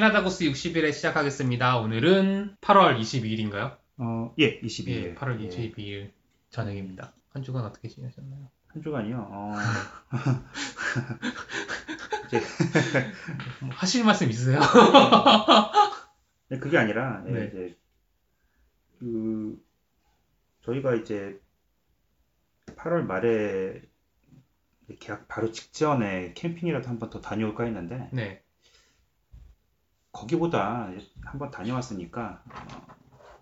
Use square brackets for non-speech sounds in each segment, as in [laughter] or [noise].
캐나다 구스 60일에 시작하겠습니다. 오늘은 8월 22일인가요? 어, 예, 22일. 예, 8월 22일 저녁입니다. 한 주간 어떻게 지내셨나요? 한 주간이요. 어, [laughs] 뭐 하실 말씀 있으세요? [laughs] 네, 그게 아니라 예, 네. 이제 그 저희가 이제 8월 말에 계약 바로 직전에 캠핑이라도 한 번 더 다녀올까 했는데 네, 거기보다 한번 다녀왔으니까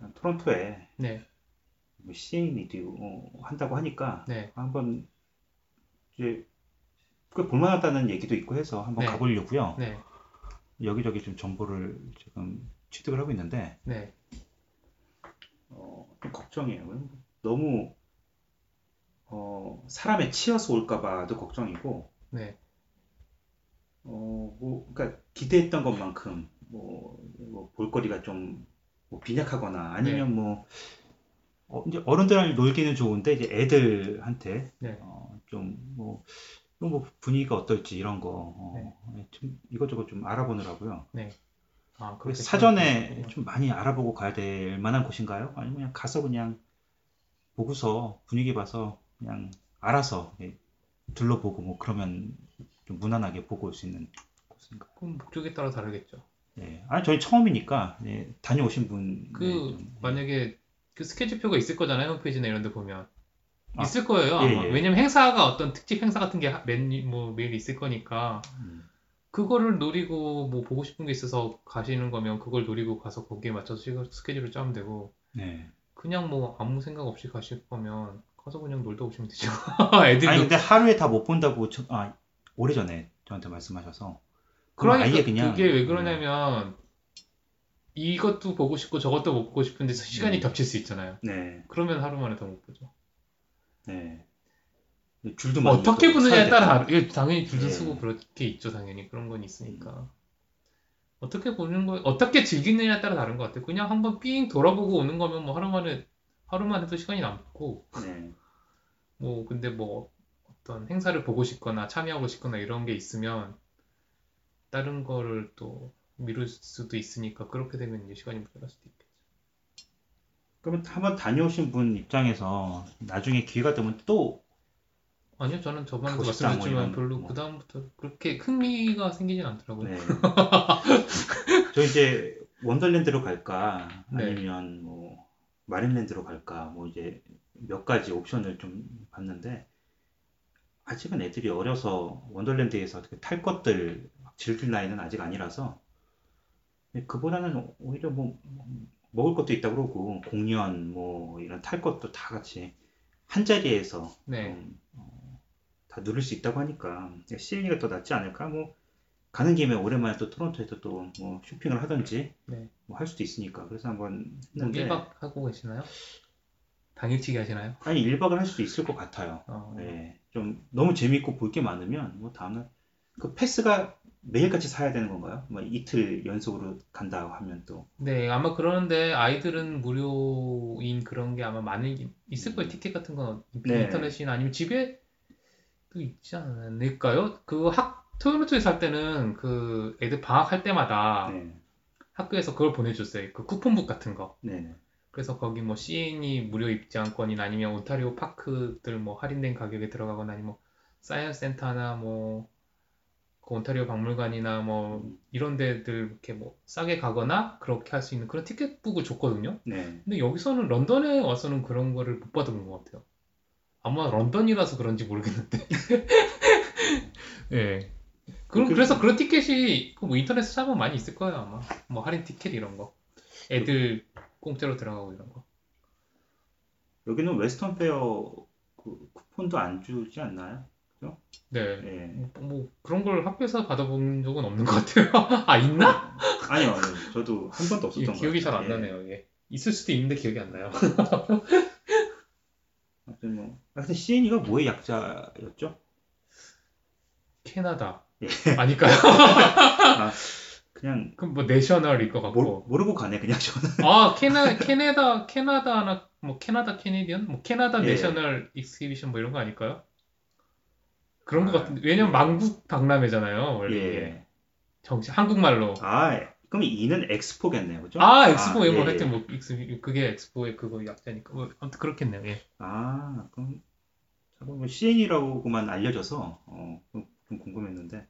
어, 토론토에 네, 뭐 CN이도 어, 한다고 하니까 네. 한번 이제 꽤 볼만하다는 얘기도 있고 해서 한번 네. 가보려고요. 네, 여기저기 좀 정보를 지금 취득을 하고 있는데 네. 어, 좀 걱정이에요. 너무 어, 사람에 치여서 올까봐도 걱정이고, 네. 어, 뭐, 그러니까 기대했던 것만큼 뭐, 뭐 볼거리가 좀 뭐 빈약하거나 아니면 뭐 어, 이제 어른들 놀기는 좋은데 이제 애들한테 네. 어, 좀뭐 뭐 분위기가 어떨지 이런 거 어, 좀 이것저것 좀 알아보느라고요. 아, 그래서 사전에 생각하시고. 좀 많이 알아보고 가야 될 만한 곳인가요? 아니면 그냥 가서 그냥 보고서 분위기 봐서 그냥 알아서 예, 둘러보고 뭐 그러면 좀 무난하게 보고 올 수 있는 곳인가? 그럼 목적에 따라 다르겠죠. 예. 아니 저희 처음이니까 예, 다녀오신 분. 그 네, 좀, 만약에 그 스케줄표가 있을 거잖아요 홈페이지나 이런 데 보면. 아, 있을 거예요 예, 예. 왜냐면 행사가 어떤 특집 행사 같은 게 매일 뭐 매일 있을 거니까. 음, 그거를 노리고 뭐 보고 싶은 게 있어서 가시는 거면 그걸 노리고 가서 거기에 맞춰서 시- 스케줄을 짜면 되고. 네. 그냥 뭐 아무 생각 없이 가실 거면 가서 그냥 놀다 오시면 되죠. [laughs] 애들도. 아니 근데 하루에 다 못 본다고 저, 아 오래전에 저한테 말씀하셔서 그러니까 아예 그냥 그게 왜 그러냐면 이것도 보고 싶고 저것도 보고 싶은데 시간이 음. 겹칠 수 있잖아요 네, 그러면 하루 만에 더 못 보죠 네. 줄도 많이 어떻게 또 보느냐에 따라. 다르- 당연히 줄도 예. 쓰고 그렇게 있죠 당연히 그런 건 있으니까 어떻게 보는 거 어떻게 즐기느냐에 따라 다른 것 같아요 그냥 한번 삥 돌아보고 오는 거면 뭐 하루 만에 하루만 해도 시간이 남고 네. 뭐 근데 뭐 어떤 행사를 보고 싶거나 참여하고 싶거나 이런 게 있으면 다른 거를 또 미룰 수도 있으니까 그렇게 되면 이제 시간이 모자랄 수도 있겠죠 그러면 한번 다녀오신 분 입장에서 나중에 기회가 되면 또 아니요 저는 저번에도 뭐 말씀드렸지만 이런, 별로 뭐. 그 다음부터 그렇게 흥미가 생기진 않더라고요 네. [laughs] 저 이제 원더랜드로 갈까 네. 아니면 뭐 마린랜드로 갈까 뭐 이제 몇 가지 옵션을 좀 봤는데 아직은 애들이 어려서 원더랜드에서 어떻게 탈 것들 막 즐길 나이는 아직 아니라서 그보다는 오히려 뭐 먹을 것도 있다 그러고 공연 뭐 이런 탈 것도 다 같이 한 자리에서 네. 좀, 어, 다 누릴 수 있다고 하니까 CN이가 더 낫지 않을까? 뭐 가는 김에 오랜만에 또 토론토에서 또 뭐 쇼핑을 하든지 네. 뭐할 수도 있으니까 그래서 한번 뭐 했는데 1박 하고 계시나요? 당일치기 하시나요? 아니 1박을 할 수도 있을 것 같아요. 어, 네, 좀 너무 재밌고 볼 게 많으면 뭐 다음날 그 패스가 매일같이 사야 되는 건가요? 뭐 이틀 연속으로 간다 하면 또 네, 아마 그러는데 아이들은 무료인 그런 게 아마 많이 있을 거예요. 음. 티켓 같은 건 네. 인터넷이나 아니면 집에 또 있지 않을까요? 그 학, 토론토에 살 때는 그 애들 방학할 때마다 네, 학교에서 그걸 보내줬어요. 그 쿠폰북 같은 거. 네, 네. 그래서 거기 뭐 CNE 무료 입장권이나 아니면 온타리오 park들 뭐 할인된 가격에 들어가거나 아니면 뭐 Science Centre나 뭐 그 온타리오 박물관이나 뭐 음, 이런 데들 이렇게 뭐 싸게 가거나 그렇게 할 수 있는 그런 티켓북을 줬거든요. 네. 근데 여기서는 런던에 와서는 그런 거를 못 받아본 것 같아요. 아마 런던이라서 그런지 모르겠는데. [laughs] 예. 그럼 그- 그래서 그런 티켓이 그뭐 인터넷에 사면 많이 있을 거예요 아마. 뭐 할인 티켓 이런 거. 애들 공짜로 들어가고 이런 거. 여기는 Western Fair 그 쿠폰도 안 주지 않나요? 네. 예. 뭐, 뭐 그런 걸 학교에서 받아본 적은 없는 것 같아요. [laughs] 아 있나? 아니요, 아니요. 저도 한 번도 없었던 예, 것 기억이 잘 같아요. 안 예. 나네요. 예. 있을 수도 있는데 기억이 안 나요. [laughs] 아무튼 뭐, 하여튼 CNE가 뭐의 약자였죠? 캐나다 예. 아닐까요? 아, 그냥 그럼 뭐 National일 것 같고. 모르, 모르고 가네 그냥 저는. 아, 캐나, 캐나다, 캐나다나, 뭐, 캐나다 Canadian? 뭐, 캐나다 예. National Exhibition 뭐 이런 거 아닐까요? 그런 것 아, 같은데. 왜냐면 예. 만국 박람회잖아요, 원래. 예. 정식, 한국말로. 아 그럼 E는 엑스포겠네요, 그죠? 아, 엑스포 예, 뭐 예, 하여튼 예. 뭐 엑스 그게 엑스포의 그거 약자니까. 뭐 아무튼 그렇겠네요. 예. 아, 그럼 자꾸 뭐 CNE라고만 알려져서 어, 좀- 좀 궁금했는데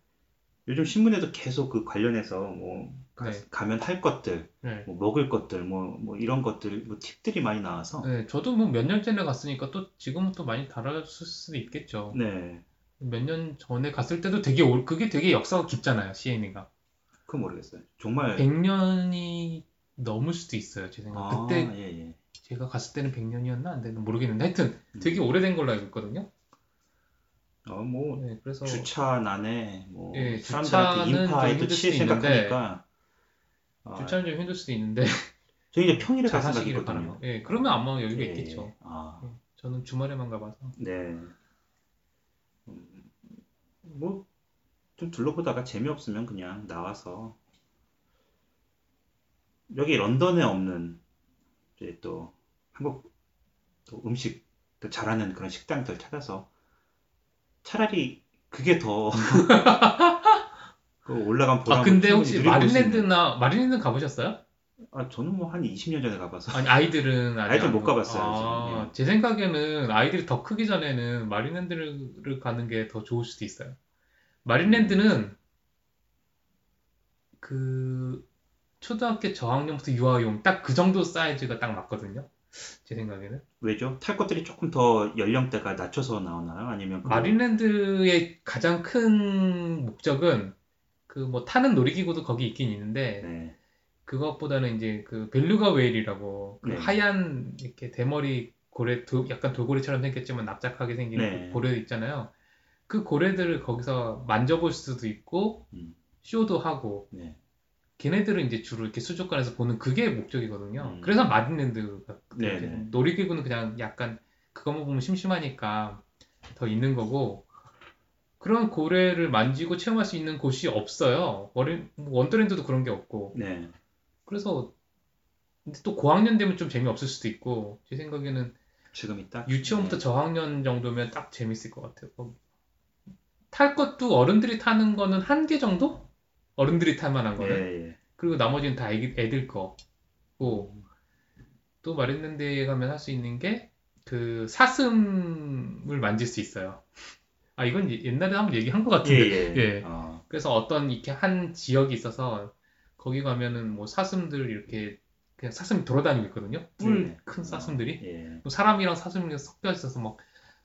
요즘 신문에도 계속 그 관련해서 뭐 가, 네. 가면 할 것들, 네. 뭐 먹을 것들, 뭐, 뭐 이런 것들, 뭐 팁들이 많이 나와서 네, 저도 뭐 몇 년 전에 갔으니까 또 지금은 또 많이 달라졌을 수도 있겠죠. 네, 몇 년 전에 갔을 때도 되게 올, 그게 되게 역사가 깊잖아요, CNE가. 그건 모르겠어요. 정말 100년이 넘을 수도 있어요, 제 생각. 아, 그때 예, 예. 제가 갔을 때는 100년이었나 안 되는 모르겠는데 하여튼 음. 되게 오래된 걸로 알고 있거든요. 어, 뭐 네, 그래서 주차난에 뭐 예, 사람들한테 인파에 좀또 힘들 치일 수도 있는데 생각하니까 아, 주차는 좀 힘들 수도 있는데 [laughs] 저희 이제 평일에 갈 생각이거든요. 거. 예, 그러면 아마 여유가 예, 있겠죠. 예. 아, 예, 저는 주말에만 가봐서. 네. 음, 뭐, 좀 둘러보다가 재미없으면 그냥 나와서, 여기 런던에 없는, 이제 또, 한국 또 음식 또 잘하는 그런 식당들 찾아서, 차라리 그게 더, [laughs] 그 올라간 아, 보람을 근데 혹시 마린랜드나 마린랜드 가보셨어요? 아, 저는 뭐 한 20년 전에 가봐서. 아니 아이들은 아이들 안못 가- 가봤어요, 아. 예. 제 생각에는 아이들이 더 크기 전에는 마린랜드를 가는 게 더 좋을 수도 있어요. 마린랜드는 그 초등학교 저학년부터 유아용 딱 그 정도 사이즈가 딱 맞거든요. 제 생각에는. 왜죠? 탈 것들이 조금 더 연령대가 낮춰서 나오나요? 아니면 그- 마린랜드의 가장 큰 목적은 그 뭐 타는 놀이기구도 거기 있긴 있는데 네. 그것보다는 이제 그 벨루가 웨일이라고 그 네. 하얀 이렇게 대머리 고래 도- 약간 돌고래처럼 생겼지만 납작하게 생긴 네. 그 고래 있잖아요. 그 고래들을 거기서 만져볼 수도 있고 음. 쇼도 하고 네. 걔네들은 이제 주로 이렇게 수족관에서 보는 그게 목적이거든요. 음. 그래서 마린랜드가 네, 네. 놀이기구는 그냥 약간 그것만 보면 심심하니까 더 있는 거고 그런 고래를 만지고 체험할 수 있는 곳이 없어요. 워렌- 원더랜드도 그런 게 없고 네. 그래서 근데 또 고학년 되면 좀 재미없을 수도 있고 제 생각에는 지금이 딱 유치원부터 네. 저학년 정도면 딱 재밌을 것 같아요. 거기. 탈 것도 어른들이 타는 거는 한 개 정도? 어른들이 탈 만한 거는. 예, 예. 그리고 나머지는 다 애기, 애들 거고 또 마린랜드에 가면 할 수 있는 게 그 사슴을 만질 수 있어요. 아 이건 예- 옛날에 한번 얘기한 것 예, 같은데. 예. 예. 어, 그래서 어떤 이렇게 한 지역이 있어서 거기 가면은 뭐 사슴들 이렇게 그냥 사슴이 돌아다니고 있거든요. 뿔 네. 큰 사슴들이. 예. 또 사람이랑 사슴이 섞여 있어서 막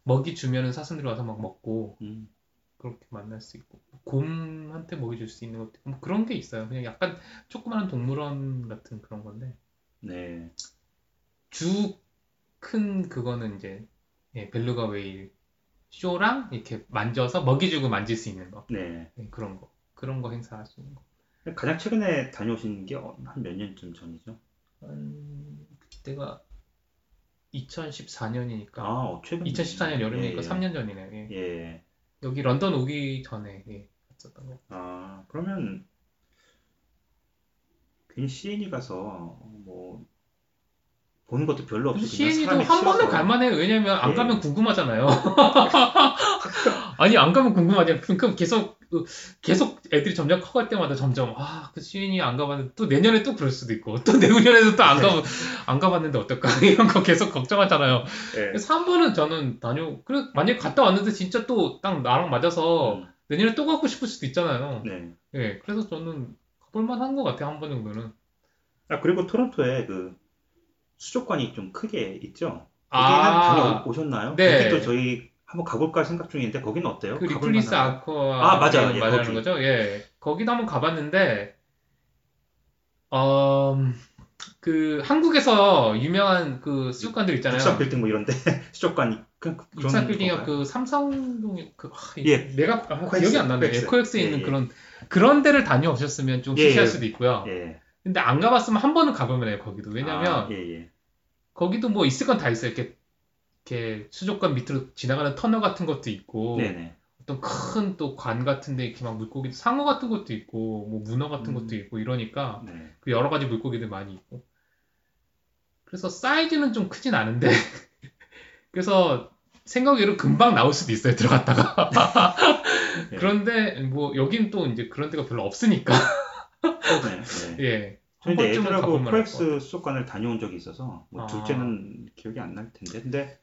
먹이 주면은 사슴들이 와서 막 먹고 음, 그렇게 만날 수 있고 곰한테 먹이 줄수 있는 것도 뭐 그런 게 있어요. 그냥 약간 조그마한 동물원 같은 그런 건데 네. 주 큰 그거는 이제 예, 벨루가 웨일 쇼랑 이렇게 만져서 먹이 주고 만질 수 있는 거 네. 예, 그런 거 그런 거 행사할 수 있는 거. 가장 최근에 다녀오신 게 한 몇 년쯤 전이죠? 한 그때가 2014년이니까 아, 어, 최근 2014년 여름이니까 예, 3년 전이네요. 예. 예. 여기 런던 오기 전에 예, 갔었던 거. 아, 그러면 괜히 CN이 가서 뭐 보는 것도 별로 없이 CN이도 사람이 한 번은 갈만해요. 왜냐면 안 예. 가면 궁금하잖아요. [laughs] 아니 안 가면 궁금하잖아요. 그럼 계속 그, 계속 애들이 점점 커갈 때마다 점점 아그 CN이 안 가봤는데 또 내년에 또 그럴 수도 있고 또 내후년에도 또 안 가, 안 가봤는데 어떨까 [laughs] 이런 거 계속 걱정하잖아요. 예. 그래서 한 번은 저는 다녀 그래 만약 에 갔다 왔는데 진짜 또 딱 나랑 맞아서 음, 내년에 또 가고 싶을 수도 있잖아요. 네. 예, 그래서 저는 가볼만 한 것 같아요 한 번 정도는. 아, 그리고 토론토에 그 수족관이 좀 크게 있죠? 거기는 아, 다녀오셨나요? 네. 거기도 저희 한번 가볼까 생각 중인데 거기는 어때요? 그 Ripley's? 아쿠아 아, 맞아요. 예, 말하는 거기. 거죠? 예. 거기도 한번 가봤는데 어, 그 한국에서 유명한 그 수족관들 있잖아요. 육삼 빌딩 뭐 이런데 [laughs] 수족관이 그, 육삼 빌딩이? 그 삼성동에 그 아, 이- 예. 내가 아, 코엑스, 기억이 안 나네. 코엑스. 코엑스에 예, 있는 예. 그런 그런 데를 다녀오셨으면 좀 예, 시시할 예. 수도 있고요. 예. 근데 안 가봤으면 한 번은 가보면 해요. 거기도 왜냐면 아, 예, 예. 거기도 뭐 있을 건 다 있어요. 이렇게 이렇게 수족관 밑으로 지나가는 터널 같은 것도 있고 네네. 어떤 큰 또 관 같은데 이렇게 막 물고기 상어 같은 것도 있고 뭐 문어 같은 음. 것도 있고 이러니까 네. 그 여러 가지 물고기들 많이 있고 그래서 사이즈는 좀 크진 않은데 [laughs] 그래서 생각외로 금방 나올 수도 있어요 들어갔다가 [laughs] 네. 그런데 뭐 여긴 또 이제 그런 데가 별로 없으니까 네. 네. [laughs] 예. 번쯤은 애들하고 코엑스 수족관을 다녀온 적이 있어서 뭐 아. 둘째는 기억이 안 날 텐데 근데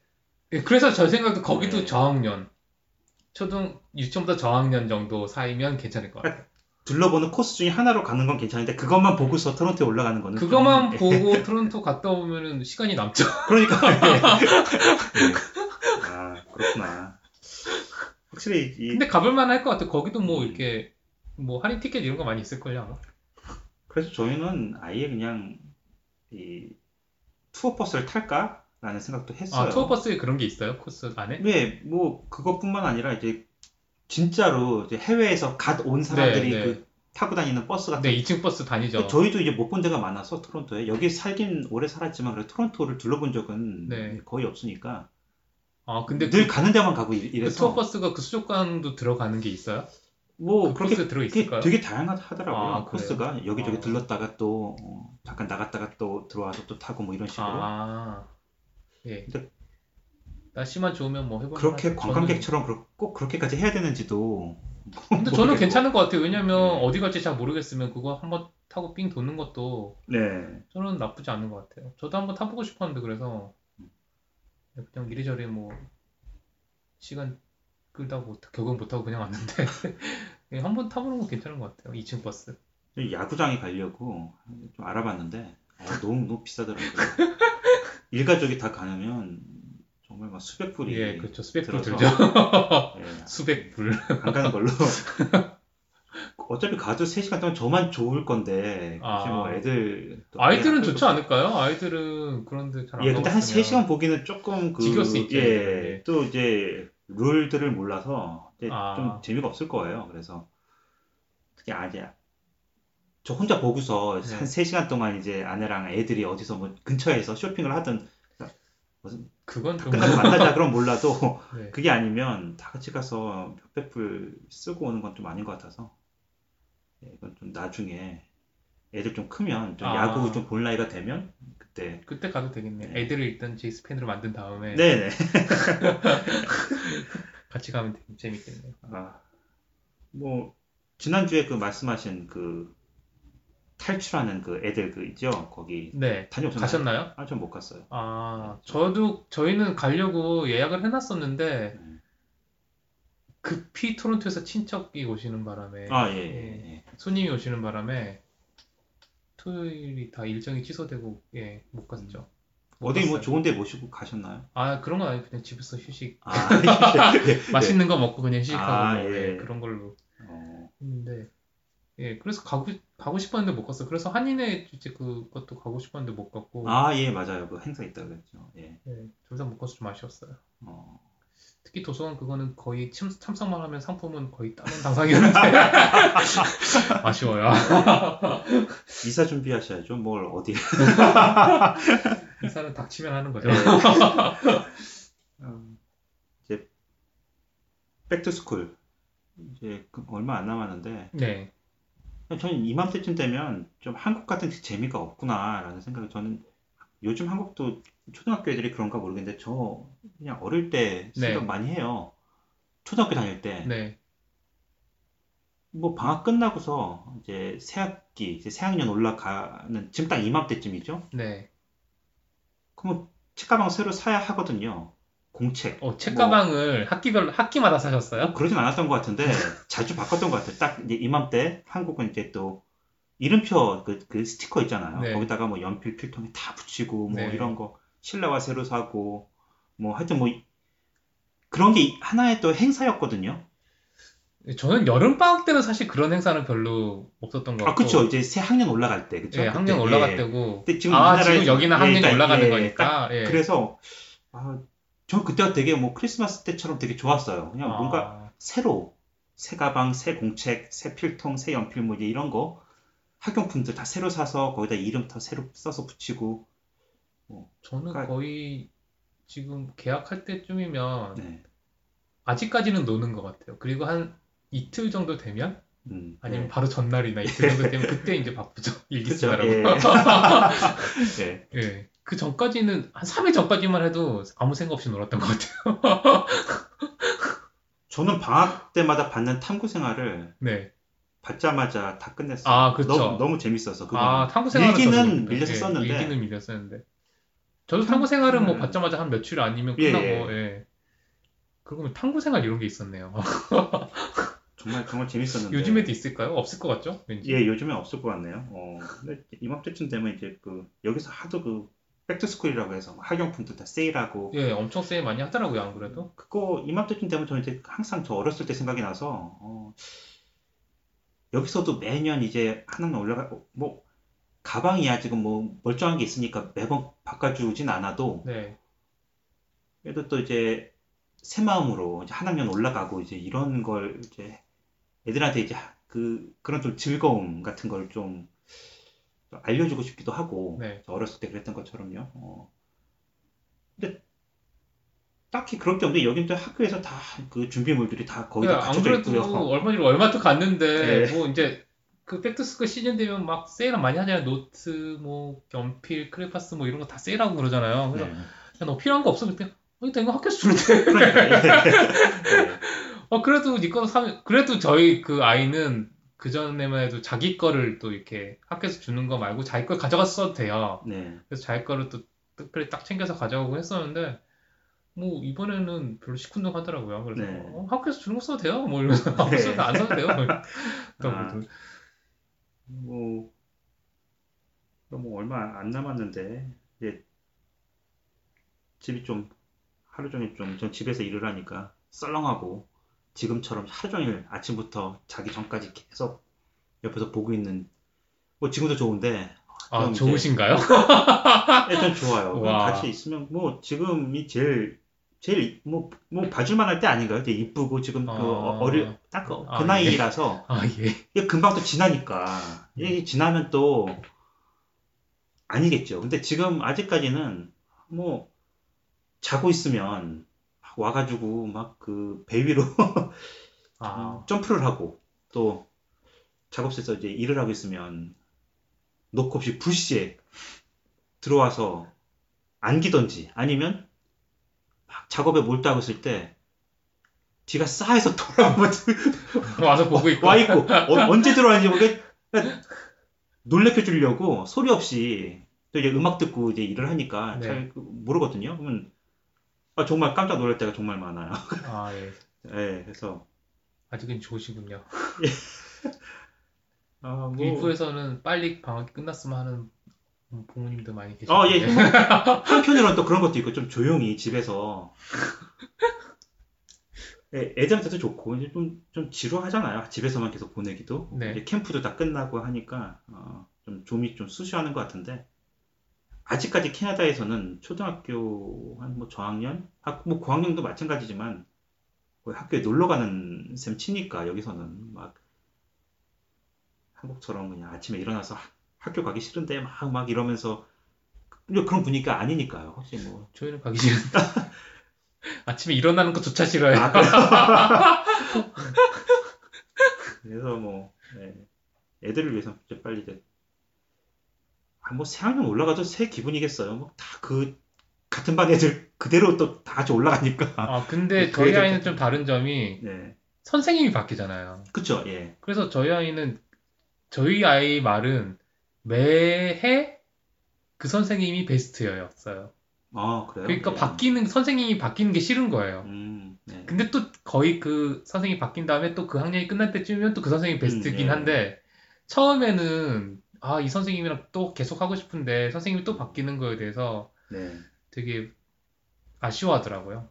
예, 그래서 저 생각도 거기도 네. 저학년, 초등, 유치원부터 저학년 정도 사이면 괜찮을 것 같아요. 둘러보는 코스 중에 하나로 가는 건 괜찮은데 그것만 보고서 토론토에 올라가는 거는 그거만 좀- 보고 토론토 갔다 오면은 시간이 남죠. [laughs] 그러니까 예. [laughs] 예. 아 그렇구나 확실히 이 근데 가볼만 할 것 같아요. 거기도 뭐 음. 이렇게 뭐 할인 티켓 이런 거 많이 있을 걸요 아마. 그래서 저희는 아예 그냥 이 투어 버스를 탈까 라는 생각도 했어요. 아 투어 버스에 그런 게 있어요 코스 안에? 네, 뭐 그것뿐만 아니라 이제 진짜로 이제 해외에서 갓 온 사람들이 네, 네. 그 타고 다니는 버스 같은 네 2층 버스 다니죠. 저희도 이제 못 본 데가 많아서 토론토에 여기 살긴 오래 살았지만 그래 토론토를 둘러본 적은 네. 거의 없으니까 아 근데 늘 그, 가는 데만 가고 이- 그 이래서 투어 버스가 그 수족관도 들어가는 게 있어요? 뭐 그 그렇게 코스 들어 그게 있을까요? 되게 다양하더라고요 아, 그래요? 코스가 여기저기 어. 들렀다가 또 어, 잠깐 나갔다가 또 들어와서 또 타고 뭐 이런 식으로 아 예. 근데 날씨만 좋으면 뭐 해볼 그렇게 만하죠. 관광객처럼 그렇- 꼭 그렇게까지 해야 되는지도 저는, 근데 저는 모르겠고. 괜찮은 것 같아요. 왜냐면 네. 어디 갈지 잘 모르겠으면 그거 한번 타고 삥 도는 것도 네 저는 나쁘지 않은 것 같아요. 저도 한번 타보고 싶었는데 그래서 음. 그냥 이리저리 뭐 시간 끌다고 적응 못하고 그냥 왔는데 [laughs] 예, 한번 타보는 거 괜찮은 것 같아요. 2층 버스. 야구장에 가려고 좀 알아봤는데 어, 너무 너무 비싸더라고요. [laughs] 일가족이 다 가면 정말 막 수백 불이 예, 그렇죠. 수백 불. 들죠. [laughs] 예, 수백 불. 안 가는 걸로. 어차피 가도 3시간 동안 저만 좋을 건데 아. 뭐 애들 또 아이들은 애 좋지 않을까요? 아이들은 그런데 잘안 예, 근데 한 가봤으면. 3시간 보기는 조금 그 지겨울 수 있죠. 예, 예. 또 이제 룰들을 몰라서 아. 좀 재미가 없을 거예요. 그래서 특히 아재 저 혼자 보고서 네. 한 3시간 동안 이제 아내랑 애들이 어디서 뭐 근처에서 쇼핑을 하든 그건 좀 끝나고 만나자 그럼 몰라도 네. 그게 아니면 다 같이 가서 몇백 불 쓰고 오는 건 좀 아닌 것 같아서 예, 이건 좀 나중에 애들 좀 크면 좀 아. 야구 좀 볼 나이가 되면 그때 그때 가도 되겠네. 네. 애들을 일단 제이스 팬으로 만든 다음에 네네 [laughs] 같이 가면 되게 재밌겠네요. 아, 뭐 지난주에 그 말씀하신 그 탈출하는 그 애들 그 있죠 거기 네. 다녀오셨나요? 가셨나요? 아 전 못 갔어요. 아, 저도 저희는 가려고 예약을 해놨었는데 네. 급히 토론토에서 친척이 오시는 바람에 아 예. 예, 예. 손님이 오시는 바람에 토요일이 다 일정이 취소되고 예, 못 갔죠. 못 어디 뭐 갔어요. 좋은데 모시고 가셨나요? 아 그런 건 아니고 그냥 집에서 휴식 아 [laughs] 예. [laughs] 맛있는 거 먹고 그냥 휴식하고 아, 뭐, 예. 예, 그런 걸로 어, 했는데 예 그래서 가고 가고 싶었는데 못 갔어. 그래서 한인회 이제 그것도 가고 싶었는데 못 갔고 아, 예, 맞아요. 그 행사 있다 그랬죠. 예. 예, 둘다 못 가서 좀 아쉬웠어요. 어. 특히 도서관 그거는 거의 참, 참석만 하면 상품은 거의 따는 [laughs] 당상이었는데 [laughs] 아쉬워요. [laughs] 이사 준비하셔야죠. 뭘 어디. 이사는 닥치면 하는 거죠. 예. 어, 이제 back to school 이제 그 얼마 안 남았는데 네. 저는 이맘때쯤 되면 좀 한국 같은 재미가 없구나라는 생각이 저는 요즘 한국도 초등학교 애들이 그런가 모르겠는데 저 그냥 어릴 때 생각 네. 많이 해요. 초등학교 다닐 때. 네. 뭐 방학 끝나고서 이제 새 학기, 이제 새 학년 올라가는 지금 딱 이맘때쯤이죠. 네. 그러면 책가방 새로 사야 하거든요. 공책. 어, 책가방을 학기별 학기마다 사셨어요? 뭐 그러진 않았던 것 같은데 [laughs] 자주 바꿨던 것 같아요. 딱 이제 이맘때 한국은 이제 또 이름표 그, 그 스티커 있잖아요. 네. 거기다가 뭐 연필, 필통에 다 붙이고 뭐 네. 이런 거 실내화 새로 사고 뭐 하여튼 뭐 이- 그런 게 하나의 또 행사였거든요. 저는 여름 방학 때는 사실 그런 행사는 별로 없었던 것 아, 같고. 그쵸. 이제 새 학년 올라갈 때, 그쵸? 예, 학년 그때, 올라갈 예. 때고. 근데 지금 아, 지금 여기는 예, 학년이 딱, 올라가는 예, 거니까. 예. 그래서 아, 저 그때가 되게 뭐 크리스마스 때처럼 되게 좋았어요. 그냥 아, 뭔가 새로 새 가방, 새 공책, 새 필통, 새 연필 뭐 이런 거 학용품들 다 새로 사서 거기다 이름 다 새로 써서 붙이고 저는 그러니까- 거의 지금 계약할 때쯤이면 네. 아직까지는 노는 것 같아요. 그리고 한 이틀 정도 되면 음, 아니면 네. 바로 전날이나 이틀 정도 되면 그때 이제 바쁘죠. [laughs] 일기 쓰느라고. 예. 네. [laughs] 예. 그 전까지는 한 3일 전까지만 해도 아무 생각 없이 놀았던 것 같아요. [laughs] 저는 방학 때마다 받는 탐구 생활을 네. 받자마자 다 끝냈어요. 아, 그쵸. 너무, 너무 재밌어서 그거. 아, 탐구 생활은 일기는 밀려서 예, 썼는데. 일기는 밀려서 썼는데. 저도 탐구 생활은 뭐 음. 받자마자 한 며칠 아니면 예, 끝나고, 예. 예. 그러고 보면 탐구 생활 이런 게 있었네요. [laughs] 정말 정말 재밌었는데. 요즘에도 있을까요? 없을 것 같죠? 왠지. 예, 요즘엔 없을 것 같네요. 어, 근데 이맘때쯤 되면 이제 그 여기서 하도 그 back to school이라고 해서 학용품들 다 세일하고 예, 엄청 세일 많이 하더라고요, 안 그래도. 그거 이맘때쯤 되면 저 이제 항상 저 어렸을 때 생각이 나서 어, 여기서도 매년 이제 하나는 올라가 뭐 가방이야 지금 뭐 멀쩡한 게 있으니까 매번 바꿔주진 않아도 네. 그래도 또 이제 새 마음으로 이제 한 학년 올라가고 이제 이런 걸 이제 애들한테 이제 그 그런 좀 즐거움 같은 걸 좀 알려주고 싶기도 하고 네. 저 어렸을 때 그랬던 것처럼요. 어. 근데 딱히 그럴 게 없는데 여긴 또 학교에서 다 그 준비물들이 다 거의 다 예, 안 갖춰져 그래도 있고요. 얼마 전에 월마트 갔는데, 네. 뭐 이제 그 back to school 시즌 되면 막 세일 많이 하잖아요. 노트, 뭐, 연필, 크레파스 뭐 이런 거 다 세일하고 그러잖아요. 그래서 네. 야, 너 필요한 거 없어? 그때, 어, 일단 이거 학교에서 주는데. 그러니까 예. [laughs] 어, 그래도 니거 사면, 그래도 저희 그 아이는 그 전에만 해도 자기 거를 또 이렇게 학교에서 주는 거 말고 자기 걸 가져갔어도 돼요. 네. 그래서 자기 거를 또 특별히 딱 챙겨서 가져가고 했었는데, 뭐, 이번에는 별로 시큰둥 하더라고요. 그래서, 네. 어, 학교에서 주는 거 써도 돼요? 뭐 이러면서, 써도 [laughs] 안 써도 돼요? 뭐 이러더라고요. 뭐, 너무 얼마 안 남았는데, 이제 집이 좀 하루 종일 좀, 전 집에서 일을 하니까 썰렁하고, 지금처럼 하루 종일 아침부터 자기 전까지 계속 옆에서 보고 있는, 뭐 지금도 좋은데, 아, 좋으신가요? [laughs] 일단 좋아요. 와. 같이 있으면, 뭐 지금이 제일, 제일, 뭐, 뭐 봐줄만 할 때 아닌가요? 되게 이쁘고, 지금 그 아. 어릴, 딱그 아, 예. 나이라서, 아, 예. 이게 금방 또 지나니까 이게 지나면 또 아니겠죠. 근데 지금 아직까지는 뭐 자고 있으면 막 와가지고 막 그 배 위로 아, [laughs] 점프를 하고 또 작업실에서 이제 일을 하고 있으면 놓고 없이 불시에 들어와서 안기던지 아니면 막 작업에 몰두하고 있을 때 뒤가 싸해서 [laughs] 돌아오면 [laughs] 와서 보고 있고. 와 있고 어, 언제 들어왔는지 모르게 놀래켜 주려고 소리 없이 또 이제 음악 듣고 이제 일을 하니까 네. 잘 모르거든요. 그러면 아, 정말 깜짝 놀랄 때가 정말 많아요. 아, 예. [laughs] 예, 그래서 아직은 좋으시군요. 아, 뭐 일부에서는 빨리 방학이 끝났으면 하는 부모님도 많이 계시고. 어, 예. 한편으로는 [laughs] 또 그런 것도 있고 좀 조용히 집에서 예, 애들한테도 좋고 이제 좀, 좀 지루하잖아요. 집에서만 계속 보내기도. 네. 이제 캠프도 다 끝나고 하니까 어, 좀 좀이 좀 수시하는 것 같은데 아직까지 캐나다에서는 초등학교 한 뭐 저학년, 학- 뭐 고학년도 마찬가지지만 학교에 놀러 가는 셈 치니까 여기서는 막 한국처럼 그냥 아침에 일어나서 하- 학교 가기 싫은데 막 막 이러면서 그런 분위기가 아니니까요. 혹시 뭐 [laughs] 저희는 가기 싫은데. [laughs] 아침에 일어나는 것조차 싫어요. 아? [laughs] 그래서 뭐 네. 애들을 위해서 이제 빨리 이제 아, 뭐 새 학년 올라가도 새 기분이겠어요. 뭐 다 그 같은 반 애들 그대로 또 다 같이 올라가니까. 아, 근데 그 저희 아이는 좀 다른 점이 네, 선생님이 바뀌잖아요. 그쵸, 예, 그래서 저희 아이는 저희 아이 말은 매해 그 선생님이 베스트였어요. 아 그래요? 그러니까 네. 바뀌는 선생님이 바뀌는 게 싫은 거예요. 음, 네. 근데 또 거의 그 선생님이 바뀐 다음에 또 그 학년이 끝날 때쯤이면 또 그 선생님이 베스트긴 예. 한데 처음에는 아, 이 선생님이랑 또 계속 하고 싶은데 선생님이 또 바뀌는 거에 대해서 네. 되게 아쉬워하더라고요.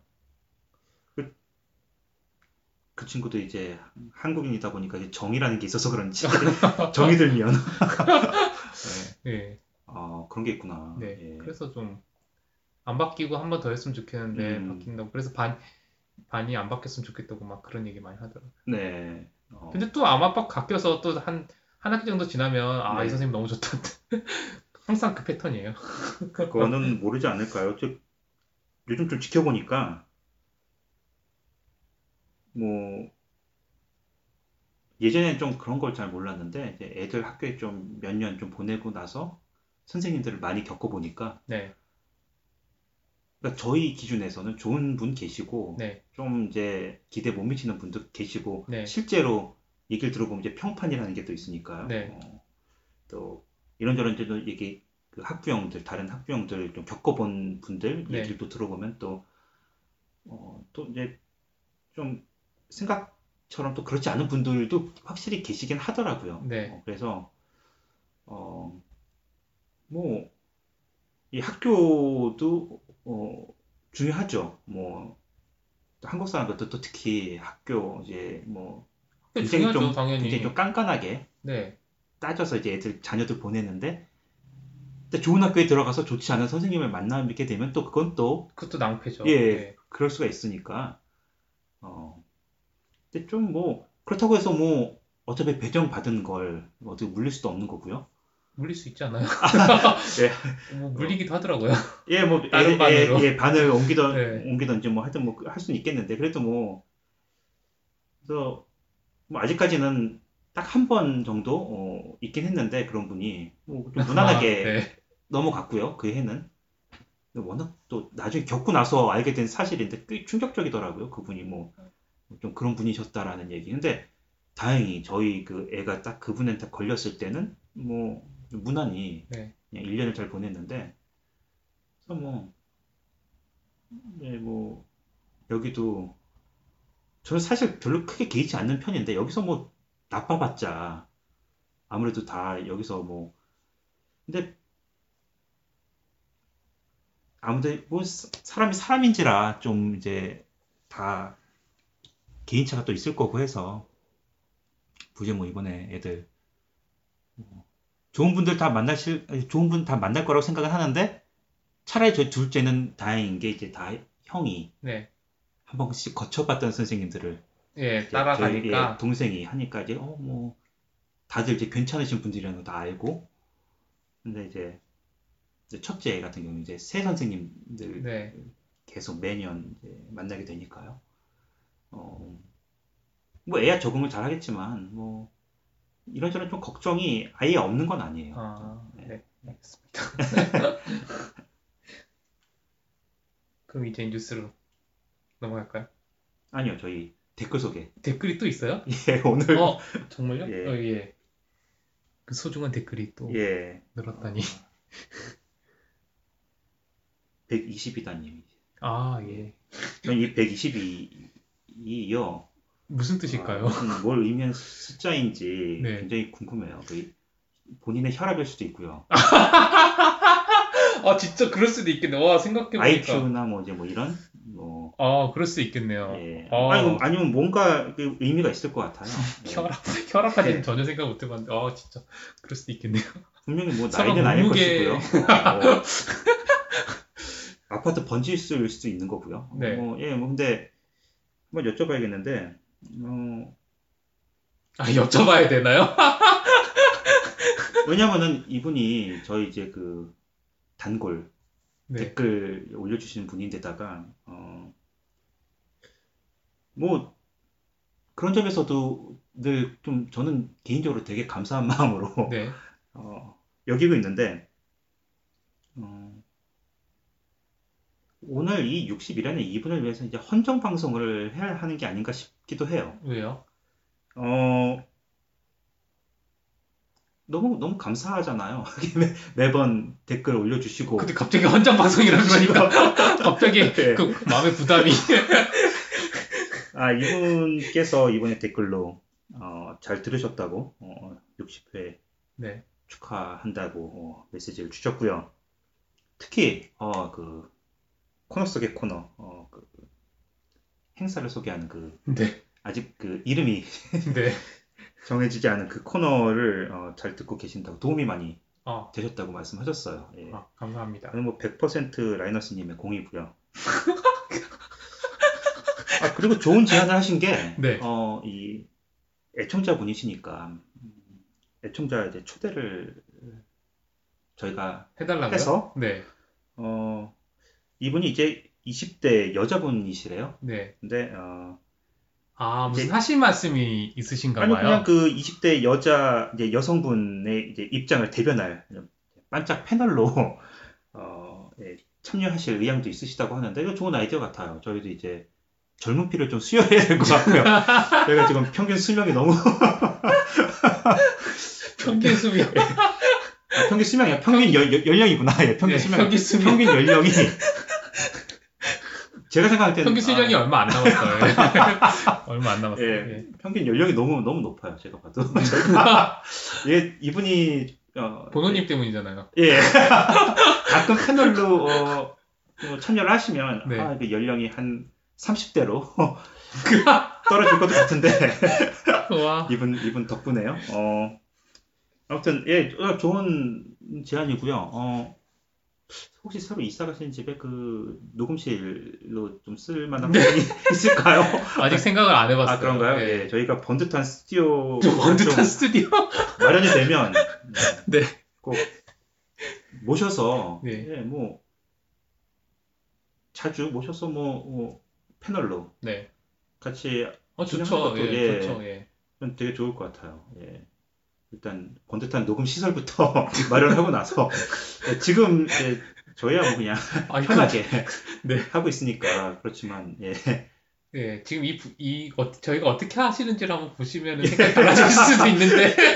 그 친구도 이제 한국인이다 보니까 정이라는 게 있어서 그런지 [laughs] 정이 들면 [laughs] 네. 예. 아 그런 게 있구나. 네. 예. 그래서 좀 안 바뀌고 한 번 더 했으면 좋겠는데 음. 바뀐다고. 그래서 반 반이 안 바뀌었으면 좋겠다고 막 그런 얘기 많이 하더라고요. 네. 어, 근데 또 아마 빡 바뀌어서 또 한 한 학기 정도 지나면 아, 네. 이 선생님 너무 좋다. [laughs] 항상 그 패턴이에요. [laughs] 그거는 모르지 않을까요? 저, 요즘 좀 지켜보니까 뭐 예전엔 좀 그런 걸 잘 몰랐는데 이제 애들 학교에 좀 몇 년 좀 보내고 나서 선생님들을 많이 겪어보니까 네. 그러니까 저희 기준에서는 좋은 분 계시고 네. 좀 이제 기대 못 미치는 분도 계시고 네. 실제로 얘기를 들어보면 이제 평판이라는 게 또 있으니까요. 네. 어, 또 이런저런 이제 얘기 그 학부형들 다른 학부형들 좀 겪어본 분들 네. 얘기를 또 들어보면 또 어, 또 이제 좀 생각 처럼 또 그렇지 않은 분들도 확실히 계시긴 하더라고요. 네. 어, 그래서 어, 뭐, 이 학교도 어, 중요하죠. 뭐 한국 사람들도 또 특히 학교 이제 뭐 굉장히 중요하죠, 좀 당연히. 굉장히 좀 깐깐하게 네. 따져서 이제 애들 자녀들 보내는데 좋은 학교에 들어가서 좋지 않은 선생님을 만나게 되면 또 그건 또 그것도 낭패죠. 예. 네. 그럴 수가 있으니까 어 근데 좀 뭐 그렇다고 해서 뭐 어차피 배정 받은 걸 어떻게 물릴 수도 없는 거고요. 물릴 수 있지 않아요? 예. [laughs] 뭐 물리기도 하더라고요. 예, 뭐 [laughs] 다른 예, 반으로. 예, 예, 반을 옮기던 네. 옮기던지 뭐 하여튼 뭐 할 수는 있겠는데 그래도 뭐 그래서 뭐 아직까지는 딱 한 번 정도 어, 있긴 했는데 그런 분이 뭐 좀 무난하게 [laughs] 아, 네. 넘어갔고요. 그 해는 워낙 또 나중에 겪고 나서 알게 된 사실인데 꽤 충격적이더라고요. 그분이 뭐 좀 그런 분이셨다라는 얘기. 근데 다행히 저희 그 애가 딱 그분한테 걸렸을 때는 뭐 무난히 네. 그냥 1년을 잘 보냈는데 그래서 뭐 네, 뭐 여기도 저는 사실 별로 크게 개의치 않는 편인데 여기서 뭐 나빠봤자 아무래도 다 여기서 뭐 근데 아무튼 뭐 사- 사람이 사람인지라 좀 이제 다 개인차가 또 있을 거고 해서 굳이 뭐 이번에 애들 뭐 좋은 분들 다 만나실 좋은 분 다 만날 거라고 생각을 하는데 차라리 저 둘째는 다행인 게 이제 다 형이 네. 한 번씩 거쳐봤던 선생님들을 예, 따라가니까. 저희, 예, 동생이 하니까 이제 어 뭐 다들 이제 괜찮으신 분들이라는 거 다 알고 근데 이제, 이제 첫째 같은 경우 이제 새 선생님들 네. 계속 매년 만나게 되니까요. 어, 뭐 애야 적응을 잘 하겠지만 뭐 이런저런 좀 걱정이 아예 없는 건 아니에요. 아, 네. 네. 알겠습니다. [laughs] 그럼 이제 뉴스로 넘어갈까요? 아니요, 저희 댓글 소개. 댓글이 또 있어요? [laughs] 예, 오늘 어, 정말요? 예. 어, 예. 그 소중한 댓글이 또 예, 늘었다니. 120이다님. 아, 예. 전이 122 이요. 무슨 뜻일까요? 뭘 의미하는 숫자인지 네. 굉장히 궁금해요. 그 본인의 혈압일 수도 있고요. 아, 진짜 그럴 수도 있겠네. 와, 생각해 보니까. IQ나 뭐 이제 뭐 이런 뭐 아, 그럴 수 있겠네요. 예. 어. 아니면, 아니면 뭔가 그 의미가 있을 것 같아요. [laughs] 예. 혈압, 혈압까지는 네. 전혀 생각 못 해봤는데, 아, 진짜. 그럴 수도 있겠네요. 분명히 뭐 나이는 아닐 몸무게- 것이고요. 어, [laughs] 뭐 아파트 번지수일 수도 있는 거고요. 네. 뭐, 예, 뭐 근데 한번 여쭤봐야겠는데, 어, 아, 여쭤봐야 되나요? [laughs] 왜냐면은 이분이 저희 이제 그 단골 네. 댓글 올려주시는 분인데다가 어, 뭐 그런 점에서도 늘 좀 저는 개인적으로 되게 감사한 [laughs] 마음으로 네. 어, 여기고 있는데 어, 오늘 이 60일에는 이분을 위해서 이제 헌정 방송을 해야 하는 게 아닌가 싶기도 해요. 왜요? 어, 너무 너무 감사하잖아요. [laughs] 매, 매번 댓글 올려주시고 근데 갑자기 헌정 방송이라 그러니까 [laughs] 갑자기 네. 그 마음의 부담이 아 이분께서 이번에 댓글로 어, 잘 들으셨다고 어, 60회 네. 축하한다고 어, 메시지를 주셨고요. 특히 어, 그 코너 속의 코너 어, 그 행사를 소개하는 그 네. 아직 그 이름이 [laughs] 네. 정해지지 않은 그 코너를 어, 잘 듣고 계신다고 도움이 많이 어, 되셨다고 말씀하셨어요. 예. 아, 감사합니다. 저는 뭐100% 라이너스님의 공이고요. [laughs] 아 그리고 좋은 제안을 하신 게, 네. 어, 이 애청자분이시니까 음, 애청자 이제 초대를 저희가 해달라고요? 해서 네. 어, 이분이 이제 20대 여자분이시래요. 네. 근데 어, 아, 무슨 이제- 하실 말씀이 있으신가 아니 봐요. 그냥 그 20대 여자 이제 여성분의 이제 입장을 대변할 반짝 패널로 [laughs] 어, 예, 참여하실 의향도 있으시다고 하는데 이거 좋은 아이디어 같아요. 저희도 이제 젊은 피를 좀 수혈해야 될 것 같고요. [laughs] 저희가 지금 평균 수명이 너무 [laughs] 평균 수명. 아, 평균 수명이야. 평균 연, 연- 연령이구나. 예, 평균 네, 수명. 평균 수명. 평균 연령이 제가 생각할 때는 평균 수명이 아, 얼마 안 남았어요. [laughs] [laughs] 얼마 안 남았어요. 예, 예. 평균 연령이 너무 너무 높아요. 제가 봐도. [laughs] 예, 이분이 어, 본호님 때문이잖아요. 예. 가끔 패널로 어, 어, 참여를 하시면 네. 아, 그 연령이 한 30대로 떨어질 것도 같은데 와. 이분 이분 덕분에요. 어, 아무튼 예 어, 좋은 제안이고요. 어, 혹시 새로 이사 가신 집에 그 녹음실로 좀 쓸만한 네. 부분이 [laughs] 있을까요? 아직 생각을 안 해봤어요. 아 그런가요? 예. 예, 저희가 번듯한 스튜디오 좀 번듯한 좀 스튜디오. 마련이 되면 [laughs] 네. 꼭 모셔서 네. 예, 뭐 자주 모셔서 뭐, 뭐 패널로 네. 같이 어 좋죠. 예, 예. 좋죠. 예. 되게 좋을 것 같아요. 예. 일단 번듯한 녹음 시설부터 [laughs] 마련하고 나서 예, 지금 예, 저희야 뭐 그냥 아, 편하게 [laughs] 네. 하고 있으니까 그렇지만 예. 예, 지금 이, 부- 이 어, 저희가 어떻게 하시는지를 한번 보시면 생각이 달라질 수도 있는데. [laughs]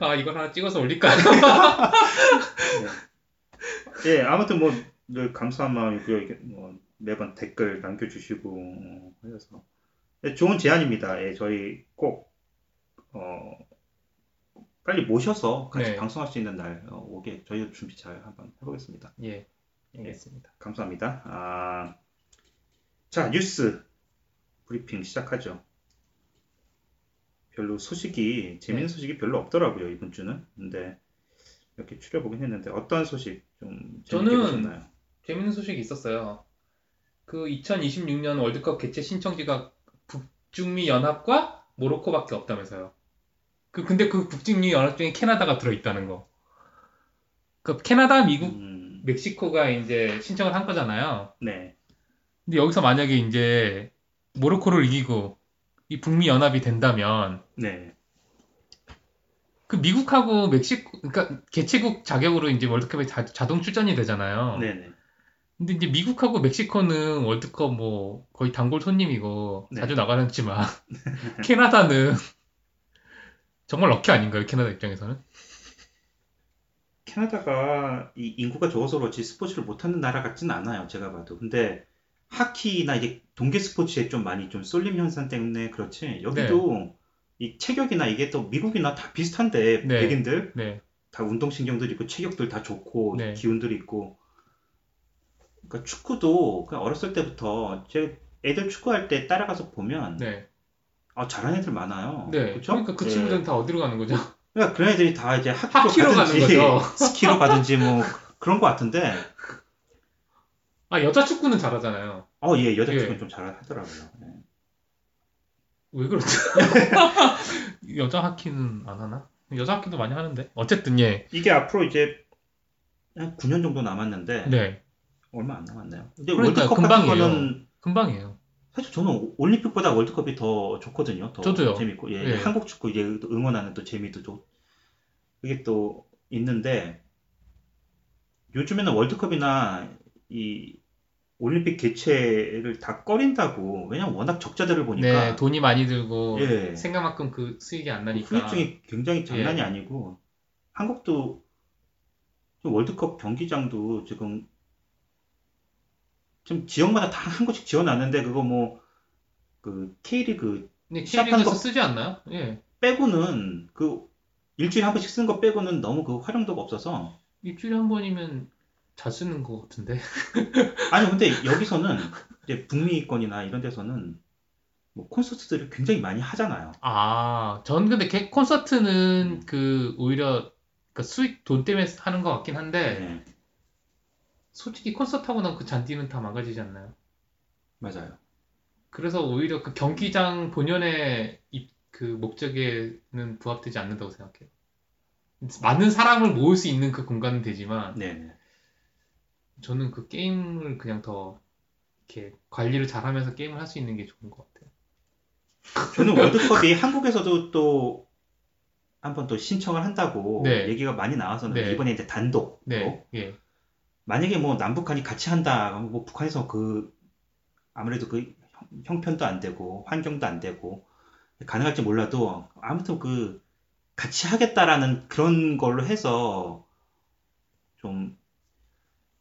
아, 이걸 하나 찍어서 올릴까요? 예, 아무튼 뭐 늘 감사한 마음이고요. 이게 뭐 매번 댓글 남겨주시고 어, 해서 예, 좋은 제안입니다. 예, 저희 꼭 어, 빨리 모셔서 같이 네. 방송할 수 있는 날 어, 오게 저희도 준비 잘 한번 해보겠습니다. 예, 알겠습니다. 감사합니다. 아, 자 뉴스 브리핑 시작하죠. 별로 소식이 재밌는 네. 소식이 별로 없더라고요 이번 주는. 근데 이렇게 추려보긴 했는데 어떤 소식 좀 재밌게 보셨나요? 재밌는 소식이 있었어요. 그 2026년 월드컵 개최 신청지가 북중미 연합과 모로코밖에 없다면서요. 그 근데 그 북중미 연합 중에 캐나다가 들어 있다는 거. 그 캐나다, 미국, 음, 멕시코가 이제 신청을 한 거잖아요. 네. 근데 여기서 만약에 이제 모로코를 이기고 이 북미 연합이 된다면 네. 그 미국하고 멕시코 그러니까 개최국 자격으로 이제 월드컵에 자, 자동 출전이 되잖아요. 네네. 근데 이제 미국하고 멕시코는 월드컵 뭐 거의 단골 손님이고 네. 자주 나가는 지만 [laughs] 캐나다는 정말 럭키 아닌가요? 캐나다 입장에서는? 캐나다가 이 인구가 적어서 그렇지 스포츠를 못하는 나라 같지는 않아요. 제가 봐도. 근데 하키나 이게 동계 스포츠에 좀 많이 좀 쏠림 현상 때문에 그렇지. 여기도 이 체격이나 이게 또 미국이나 다 비슷한데 네. 백인들 네, 다 운동신경들 있고 체격들 다 좋고 네. 기운들 있고. 그러니까 축구도 그냥 어렸을 때부터 제 애들 축구할 때 따라가서 보면 네, 아 잘하는 애들 많아요. 네. 그쵸? 그러니까 그 예. 친구들은 다 어디로 가는 거죠? 그러니까 그런 애들이 다 이제 [laughs] 학기로 가는 가든지 거죠. [laughs] 스키로 가든지 뭐 그런 것 같은데 아 여자 축구는 잘하잖아요. 어 예 여자 예. 축구는 좀 잘하더라고요. 예. 왜 그렇죠? [laughs] 여자 하키는 안 하나? 여자 하키도 많이 하는데. 어쨌든 예. 이게 앞으로 이제 한 9년 정도 남았는데 네. 얼마 안 남았네요. 근데 그러니까요. 월드컵 금방이에요. 거는 금방이에요. 사실 저는 올림픽보다 월드컵이 더 좋거든요. 더 저도요. 재밌고 예, 예. 한국 축구 이제 또 응원하는 또 재미도 또 그게 또 있는데 요즘에는 월드컵이나 이 올림픽 개최를 다 꺼린다고 왜냐면 워낙 적자들을 보니까 네, 돈이 많이 들고 예. 생각만큼 그 수익이 안 나니까. 후유증이 굉장히 장난이 예. 아니고 한국도 좀 월드컵 경기장도 지금 좀 지역마다 다 한 곳씩 지어놨는데 그거 뭐 그 K리그 네, K리그에서 거- 쓰지 않나요? 예. 빼고는 그 일주일에 한 번씩 쓰는 거 빼고는 너무 그 활용도가 없어서 일주일에 한 번이면 잘 쓰는 것 같은데. [laughs] 아니 근데 여기서는 이제 북미권이나 이런 데서는 뭐 콘서트들을 굉장히 많이 하잖아요. 아, 전 근데 개- 콘서트는 그 오히려 그 수익 돈 때문에 하는 것 같긴 한데 네, 솔직히 콘서트 하고 나면 그 잔디는 다 망가지지 않나요? 맞아요. 그래서 오히려 그 경기장 본연의 이- 그 목적에는 부합되지 않는다고 생각해요. 많은 사람을 모을 수 있는 그 공간은 되지만 네, 네. 저는 그 게임을 그냥 더 이렇게 관리를 잘하면서 게임을 할 수 있는 게 좋은 것 같아요. 저는 월드컵이 한국에서도 또 한번 또 신청을 한다고 네. 얘기가 많이 나와서는 네. 이번에 이제 단독 네, 예, 만약에 뭐 남북한이 같이 한다 뭐 북한에서 그 아무래도 그 형- 형편도 안 되고 환경도 안 되고 가능할지 몰라도 아무튼 그 같이 하겠다라는 그런 걸로 해서 좀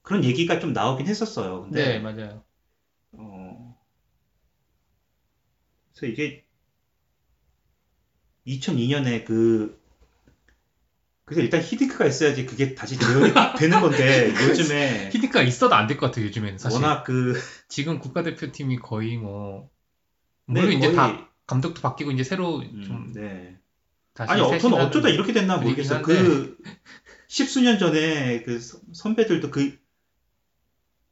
그런 얘기가 좀 나오긴 했었어요. 근데 네, 맞아요. 어, 그래서 이게 2002년에 그 그래서 일단 히딩크가 있어야지 그게 다시 재현이 [laughs] 되는 건데 요즘에 [laughs] 히딩크가 있어도 안 될 것 같아요, 요즘에는 사실. 워낙 그 지금 국가대표팀이 거의 뭐 네, 물론 이제 거의- 다 감독도 바뀌고 이제 새로 음, 좀 네. 다시 아니 어, 저는 어쩌다 이렇게 됐나 분위기긴 모르겠어. 한데. 그 십수년 전에 그 서- 선배들도 그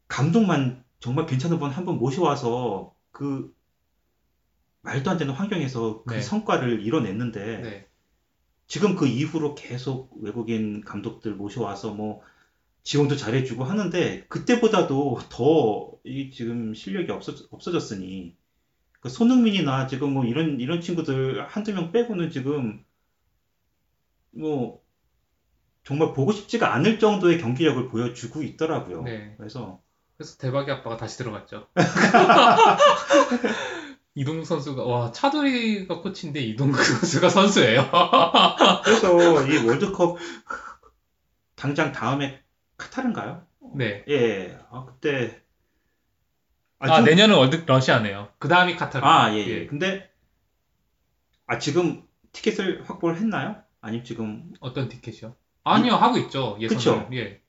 감독만 정말 괜찮은 분한분 모셔와서 그 말도 안 되는 환경에서 그 네. 성과를 이뤄냈는데 네. 지금 그 이후로 계속 외국인 감독들 모셔와서 뭐 지원도 잘해주고 하는데 그때보다도 더 이 지금 실력이 없어 없어졌으니 그 손흥민이나 지금 뭐 이런 이런 친구들 한두 명 빼고는 지금 뭐 정말 보고 싶지가 않을 정도의 경기력을 보여주고 있더라고요. 네. 그래서 그래서 대박이 아빠가 다시 들어갔죠. [laughs] 이동국 선수가 와 차돌이가 코치인데 이동국 [laughs] 선수가 선수예요. [laughs] 그래서 이 월드컵 당장 다음에 카타르인가요? 네. 예. 아 그때 아, 좀- 내년은 월드 러시아네요. 그 다음이 카타르. 아, 예, 예. 근데, 아, 지금 티켓을 확보를 했나요? 아니면 지금, 어떤 티켓이요? 아니요 하고 있죠 예선을. 그쵸? 예.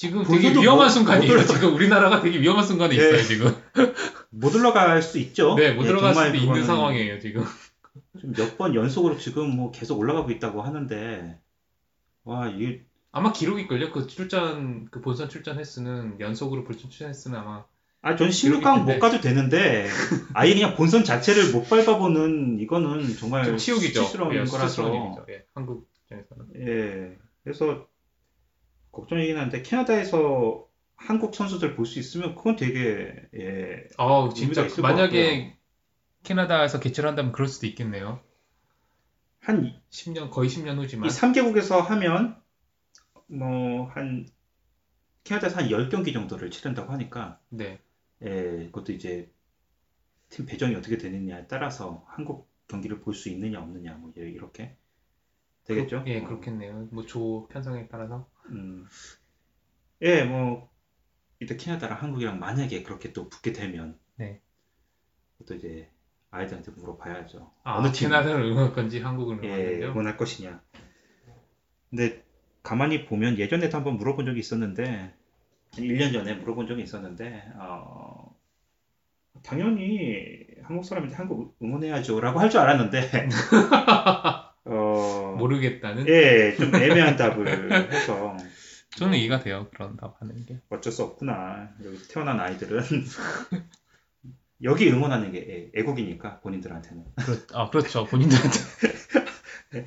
지금 되게 위험한 못- 순간이에요. 못 지금 우리나라가 되게 위험한 순간에 네. 있어요 지금. [laughs] 못 올라갈 수 있죠? 네, 못 예, 정말 수도 있는 상황이에요 지금. 좀 몇 번 연속으로 지금 뭐 계속 올라가고 있다고 하는데, 와, 이게, 아마 기록일걸요. 그 출전 그 본선 출전 횟수는 연속으로 본선 출전 횟수는 아마 아, 전 기록이 16강 텐데. 못 가도 되는데, 아예 그냥 본선 자체를 못 밟아보는 이거는 정말 좀 치욕이죠. 수치스러운 예, 거라서. 예, 한국 입장에서는. 예. 그래서, 걱정이긴 한데, 캐나다에서 한국 선수들 볼 수 있으면 그건 되게, 예, 아 진짜 만약에 캐나다에서 개최를 한다면 그럴 수도 있겠네요. 한 이- 10년 거의 10년 후지만. 3개국에서 하면 뭐 한 캐나다에서 한 10경기 정도를 치른다고 하니까 네. 예, 그것도 이제 팀 배정이 어떻게 되느냐에 따라서 한국 경기를 볼 수 있느냐 없느냐 뭐 이렇게 되겠죠? 예, 어, 그렇겠네요. 뭐 조 편성에 따라서. 음. 예, 뭐 이때 캐나다랑 한국이랑 만약에 그렇게 또 붙게 되면 네. 또 이제 아이들한테 물어봐야죠. 아, 어느 팀 캐나다를 응원할 건지 한국을 예, 응원하는데요. 응원할 것이냐. 근데 가만히 보면 예전에도 한번 물어본 적이 있었는데 한 1년 전에 물어본 적이 있었는데 어, 당연히 한국 사람인데 한국 응원해야죠라고 할 줄 알았는데 [laughs] 어, 모르겠다는. 예, 좀 애매한 답을 해서 [laughs] 저는 이해가 돼요. 그런 답 하는 게. 어쩔 수 없구나. 여기 태어난 아이들은 [laughs] 여기 응원하는 게 애- 애국이니까 본인들한테는. 그렇, 아, 그렇죠. 본인들한테. [laughs]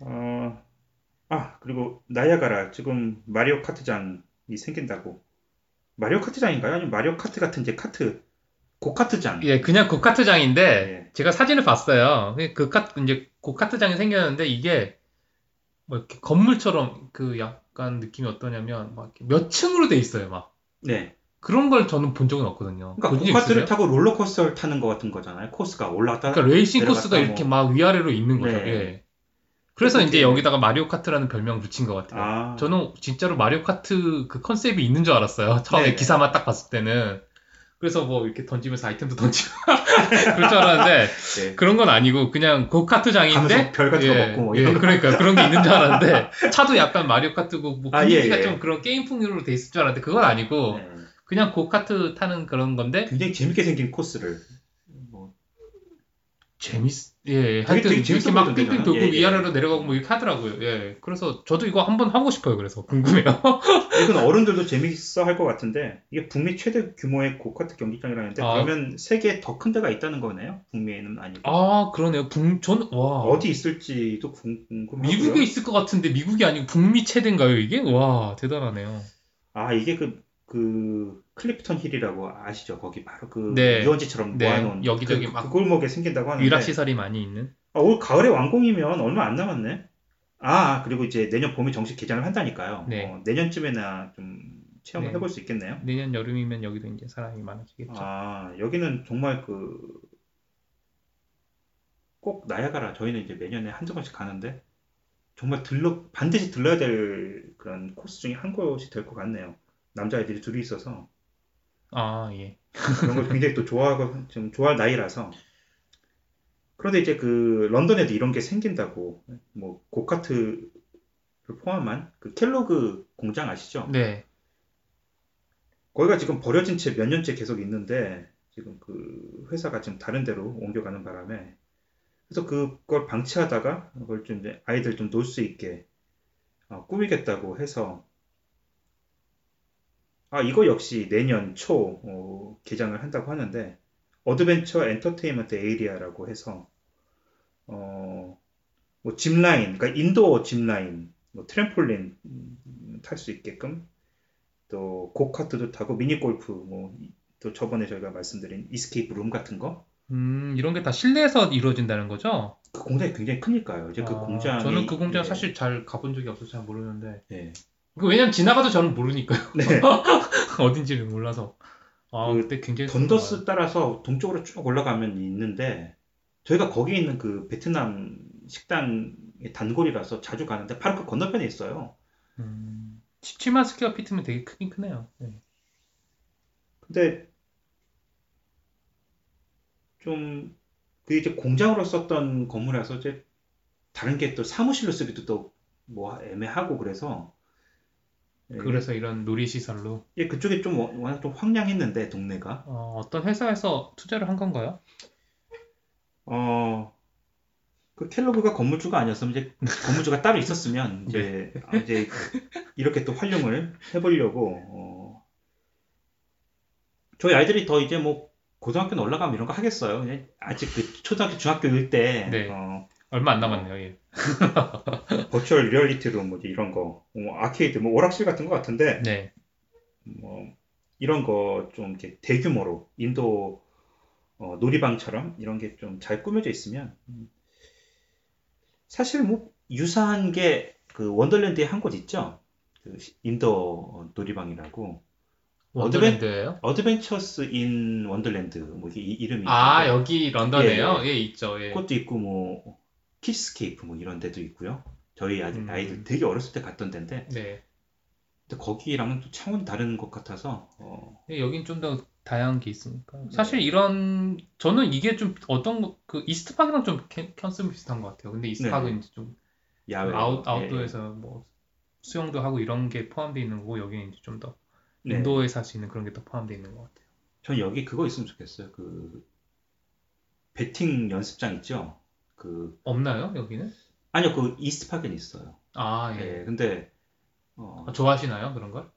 어, 아, 그리고 나야가라 지금 마리오 카트장이 생긴다고. 마리오 카트장인가요? 아니면 마리오 카트 같은 이제 카트 고카트장. 예, 그냥 고카트장인데 예. 제가 사진을 봤어요. 그 카트 이제 고카트장이 생겼는데 이게 뭐 이렇게 건물처럼 그 약간 느낌이 어떠냐면 막 이렇게 몇 층으로 돼 있어요. 막 네. 그런 걸 저는 본 적은 없거든요. 그러니까 고카트를? 타고 롤러코스터를 타는 것 같은 거잖아요. 코스가 올라갔다. 그러니까 레이싱 코스가 이렇게 뭐. 막 위아래로 있는 거죠. 네. 예. 그래서 이제 여기다가 마리오 카트라는 별명을 붙인 것 같아요. 아, 저는 진짜로 마리오 카트 그 컨셉이 있는 줄 알았어요. 처음에 네네. 기사만 딱 봤을 때는. 그래서 뭐 이렇게 던지면서 아이템도 던지고 [laughs] 그럴 줄 알았는데 네. 그런 건 아니고 그냥 고카트 장인데 가면서 별 같은 거 예, 먹고 뭐 예, 이런. 그러니까 그런 게 있는 줄 알았는데 [laughs] 차도 약간 마리오 카트고 뭐 아, 분위기가 예, 예. 좀 그런 게임 풍류로 돼 있을 줄 알았는데 그건 아니고 네. 그냥 고카트 타는 그런 건데 굉장히 재밌게 생긴 코스를 뭐 재밌 예 하여튼 되게 이렇게 재밌어 막 빙빙. 돌고 예, 예. 위아래로 내려가고 뭐 이렇게 하더라고요. 예 그래서 저도 이거 한번 하고 싶어요. 그래서 궁금해요. [laughs] 이건 [laughs] 어른들도 재밌어 할 것 같은데 이게 북미 최대 규모의 고카트 경기장이라는데 아. 그러면 세계 더 큰 데가 있다는 거네요? 북미에는 아니고 아 그러네요. 북전와 어디 있을지도 궁금하고요. 미국에 있을 것 같은데 미국이 아니고 북미 최대인가요 이게? 와 대단하네요. 아 이게 그, 그 클리프턴 힐이라고 아시죠? 거기 바로 그 네. 유원지처럼 네, 모아놓은 여기저기 그, 막 그 골목에 생긴다고 하는데 위락 시설이 많이 있는. 아, 올 가을에 완공이면 얼마 안 남았네. 아 그리고 이제 내년 봄에 정식 개장을 한다니까요. 네. 어, 내년쯤에나 좀 체험을 네. 해볼 수 있겠네요. 내년 여름이면 여기도 이제 사람이 많아지겠죠. 아, 여기는 정말 그, 꼭 나야가라. 저희는 이제 매년에 한두 번씩 가는데, 정말 들러, 반드시 들러야 될 그런 코스 중에 한 곳이 될 것 같네요. 남자애들이 둘이 있어서, 아, 예. 그런 걸 굉장히 또 좋아하고, 좀 좋아할 나이라서. 그런데 이제 그, 런던에도 이런 게 생긴다고, 뭐, 고카트를 포함한 그 켈로그 공장 아시죠? 네. 거기가 지금 버려진 채 몇 년째 계속 있는데 지금 그 회사가 지금 다른 데로 옮겨가는 바람에 그래서 그걸 방치하다가 그걸 좀 이제 아이들 좀 놀 수 있게 어, 꾸미겠다고 해서 아 이거 역시 내년 초 어, 개장을 한다고 하는데 adventure entertainment area라고 해서 어, 뭐 짚라인, 그러니까 indoor 짚라인, 뭐 트램폴린 탈 수 있게끔 또 고카트도 타고 미니 골프 뭐 또 저번에 저희가 말씀드린 escape room 같은 거그 음, 이런 게 다 실내에서 이루어진다는 거죠? 공장이 굉장히 크니까요. 이제 그 아, 공장이 저는 그 공장 예, 사실 잘 가본 적이 없어서 잘 모르는데. 예. 그 왜냐면 지나가도 저는 모르니까요. 네. [laughs] 어딘지를 몰라서. 아, 그 그때 굉장히 던더스 따라서 동쪽으로 쭉 올라가면 있는데 저희가 거기 있는 그 베트남 식당의 단골이라서 자주 가는데 바로 그 건너편에 있어요. 음, 17만 square feet면 되게 크긴 크네요. 네. 근데 좀 그게 이제 공장으로 썼던 건물이라서 이제 다른 게 또 사무실로 쓰기도 또 뭐 애매하고 그래서 예, 그래서 이런 놀이시설로 예, 그쪽이 좀 워- 워낙 좀 황량했는데 동네가 어, 어떤 회사에서 투자를 한 건가요? 어, 그 켈로그가 건물주가 아니었으면 이제 건물주가 따로 있었으면 [laughs] 이제 아, 이제 이렇게 또 활용을 해보려고 어, 저희 아이들이 더 이제 뭐 고등학교 올라가면 이런 거 하겠어요. 그냥 아직 그 초등학교 중학교일 때 네. 어, 얼마 안 남았네요. 예. [laughs] 버추얼 리얼리티로 뭐지 이런 거 뭐 아케이드 뭐 오락실 같은 거 같은데 네. 뭐 이런 거 좀 이렇게 대규모로 인도 어, 놀이방처럼 이런 게 좀 잘 꾸며져 있으면 음, 사실 뭐 유사한 게 그 원더랜드에 한 곳 있죠. 그 시- indoor 놀이방이라고 원더랜드예요? Adventures in Wonderland 뭐 이게 이- 이름이 아, 여기 런던에요? 예, 있죠. 예. 그것도 있고 뭐 Kidscape 뭐 이런 데도 있고요. 저희 아들, 음. 아이들 되게 어렸을 때 갔던 데인데 네. 근데 거기랑은 또 차원이 다른 것 같아서 어, 예, 여긴 좀 더 다양한 게 있으니까. 네. 사실 이런 저는 이게 좀 어떤 거- 그 East Park랑 좀 컨- 컨셉이 비슷한 것 같아요. 근데 East Park는 네. 이제 좀 야외 아웃 예, 아웃도어에서 뭐 수영도 하고 이런 게 포함되어 있는 거고 여기는 이제 좀더 네. indoor에서 할 수 있는 그런 게 더 포함되어 있는 것 같아요. 전 여기 그거 있으면 좋겠어요. 그 배팅 연습장 있죠. 그 없나요? 여기는? 아니요 그 East Park는 있어요. 아, 예. 예. 근데 어, 아, 좋아하시나요? 그런 걸?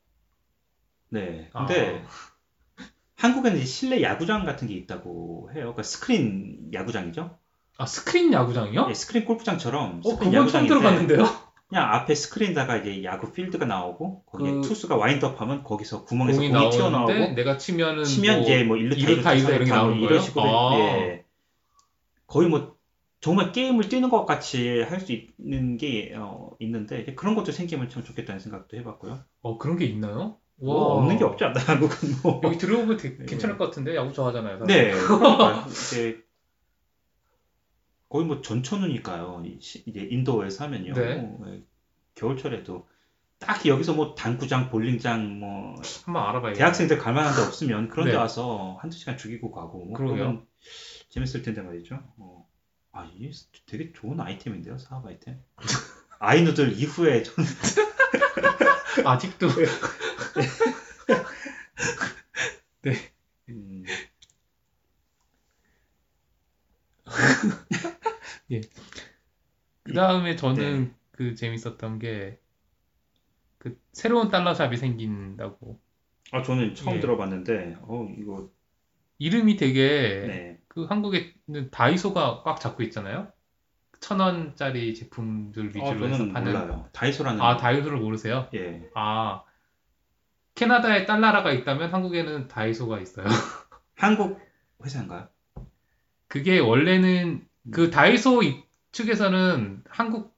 네. 아. 근데 [laughs] 한국에는 이제 실내 야구장 같은 게 있다고 해요. 그러니까 스크린 야구장이죠. 아, 스크린 야구장이요? 예, 스크린 골프장처럼 어, 스크린 그건 처음 들어봤는데요? 그냥 앞에 스크린에다가 이제 야구 필드가 나오고 거기에 그- 투수가 와인드업하면 거기서 구멍에서 공이 공이, 튀어나오고 내가 치면은 치면 뭐 이제 뭐 1루타, 이루타, 2루타, 이루타 이렇게 3루타 나오는 뭐 거예요? 이런 식으로 아. 예. 거의 뭐 정말 게임을 뛰는 것 같이 할 수 있는 게 어, 있는데 그런 것도 생기면 참 좋겠다는 생각도 해봤고요. 어, 그런 게 있나요? 뭐 와. 없는 게 없지 않나 한국은 뭐. 여기 들어보면 되게 네. 괜찮을 것 같은데 야구 좋아하잖아요. 사람. 네, [laughs] 이제 거의 뭐 전천후니까요. 이 이제 인도에서 하면요. 네. 뭐, 예, 겨울철에도 딱히 여기서 뭐 당구장, 볼링장, 뭐 한번 알아봐야겠네요. 대학생들 갈 만한 데 없으면 그런 데 네. 와서 한두 시간 죽이고 가고 뭐. 그러면 재밌을 텐데 말이죠. 어. 아, 이게 되게 좋은 아이템인데요, 사업 아이템. [laughs] 아이누들 이후에 전 [laughs] 아직도 [laughs] 음, 그 다음에 저는 네. 그 재밌었던 게 그 새로운 달러샵이 생긴다고 아, 저는 처음 예. 들어봤는데, 어, 이거, 이름이 되게 네. 그 한국에는 다이소가 꽉 잡고 있잖아요. 천 원짜리 제품들 어, 위주로 해서 저는 파는 몰라요. 다이소라는. 아 다이소를 모르세요? 예. 아 캐나다에 달나라가 있다면 한국에는 다이소가 있어요. [laughs] 한국 회사인가요? 그게 원래는 그 다이소 이- 측에서는 한국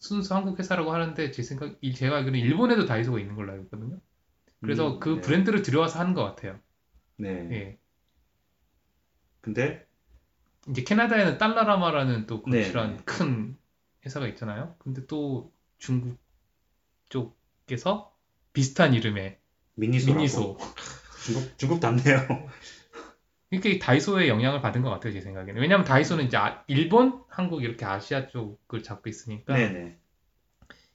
순수 한국 회사라고 하는데 제 생각 이- 제가 알기로는 일본에도 다이소가 있는 걸로 알고 있거든요. 그래서 음, 그 네. 브랜드를 들여와서 하는 것 같아요. 네. 예. 근데 이제 캐나다에는 달라라마라는 또 네, 거칠한 네. 큰 회사가 있잖아요. 근데 또 중국 쪽에서 비슷한 이름의 미니소라고. 미니소. 중국 중국 답네요. 그러니까 이 다이소의 영향을 받은 것 같아요, 제 생각에는. 왜냐하면 다이소는 이제 아- 일본, 한국 이렇게 아시아 쪽을 잡고 있으니까 네네.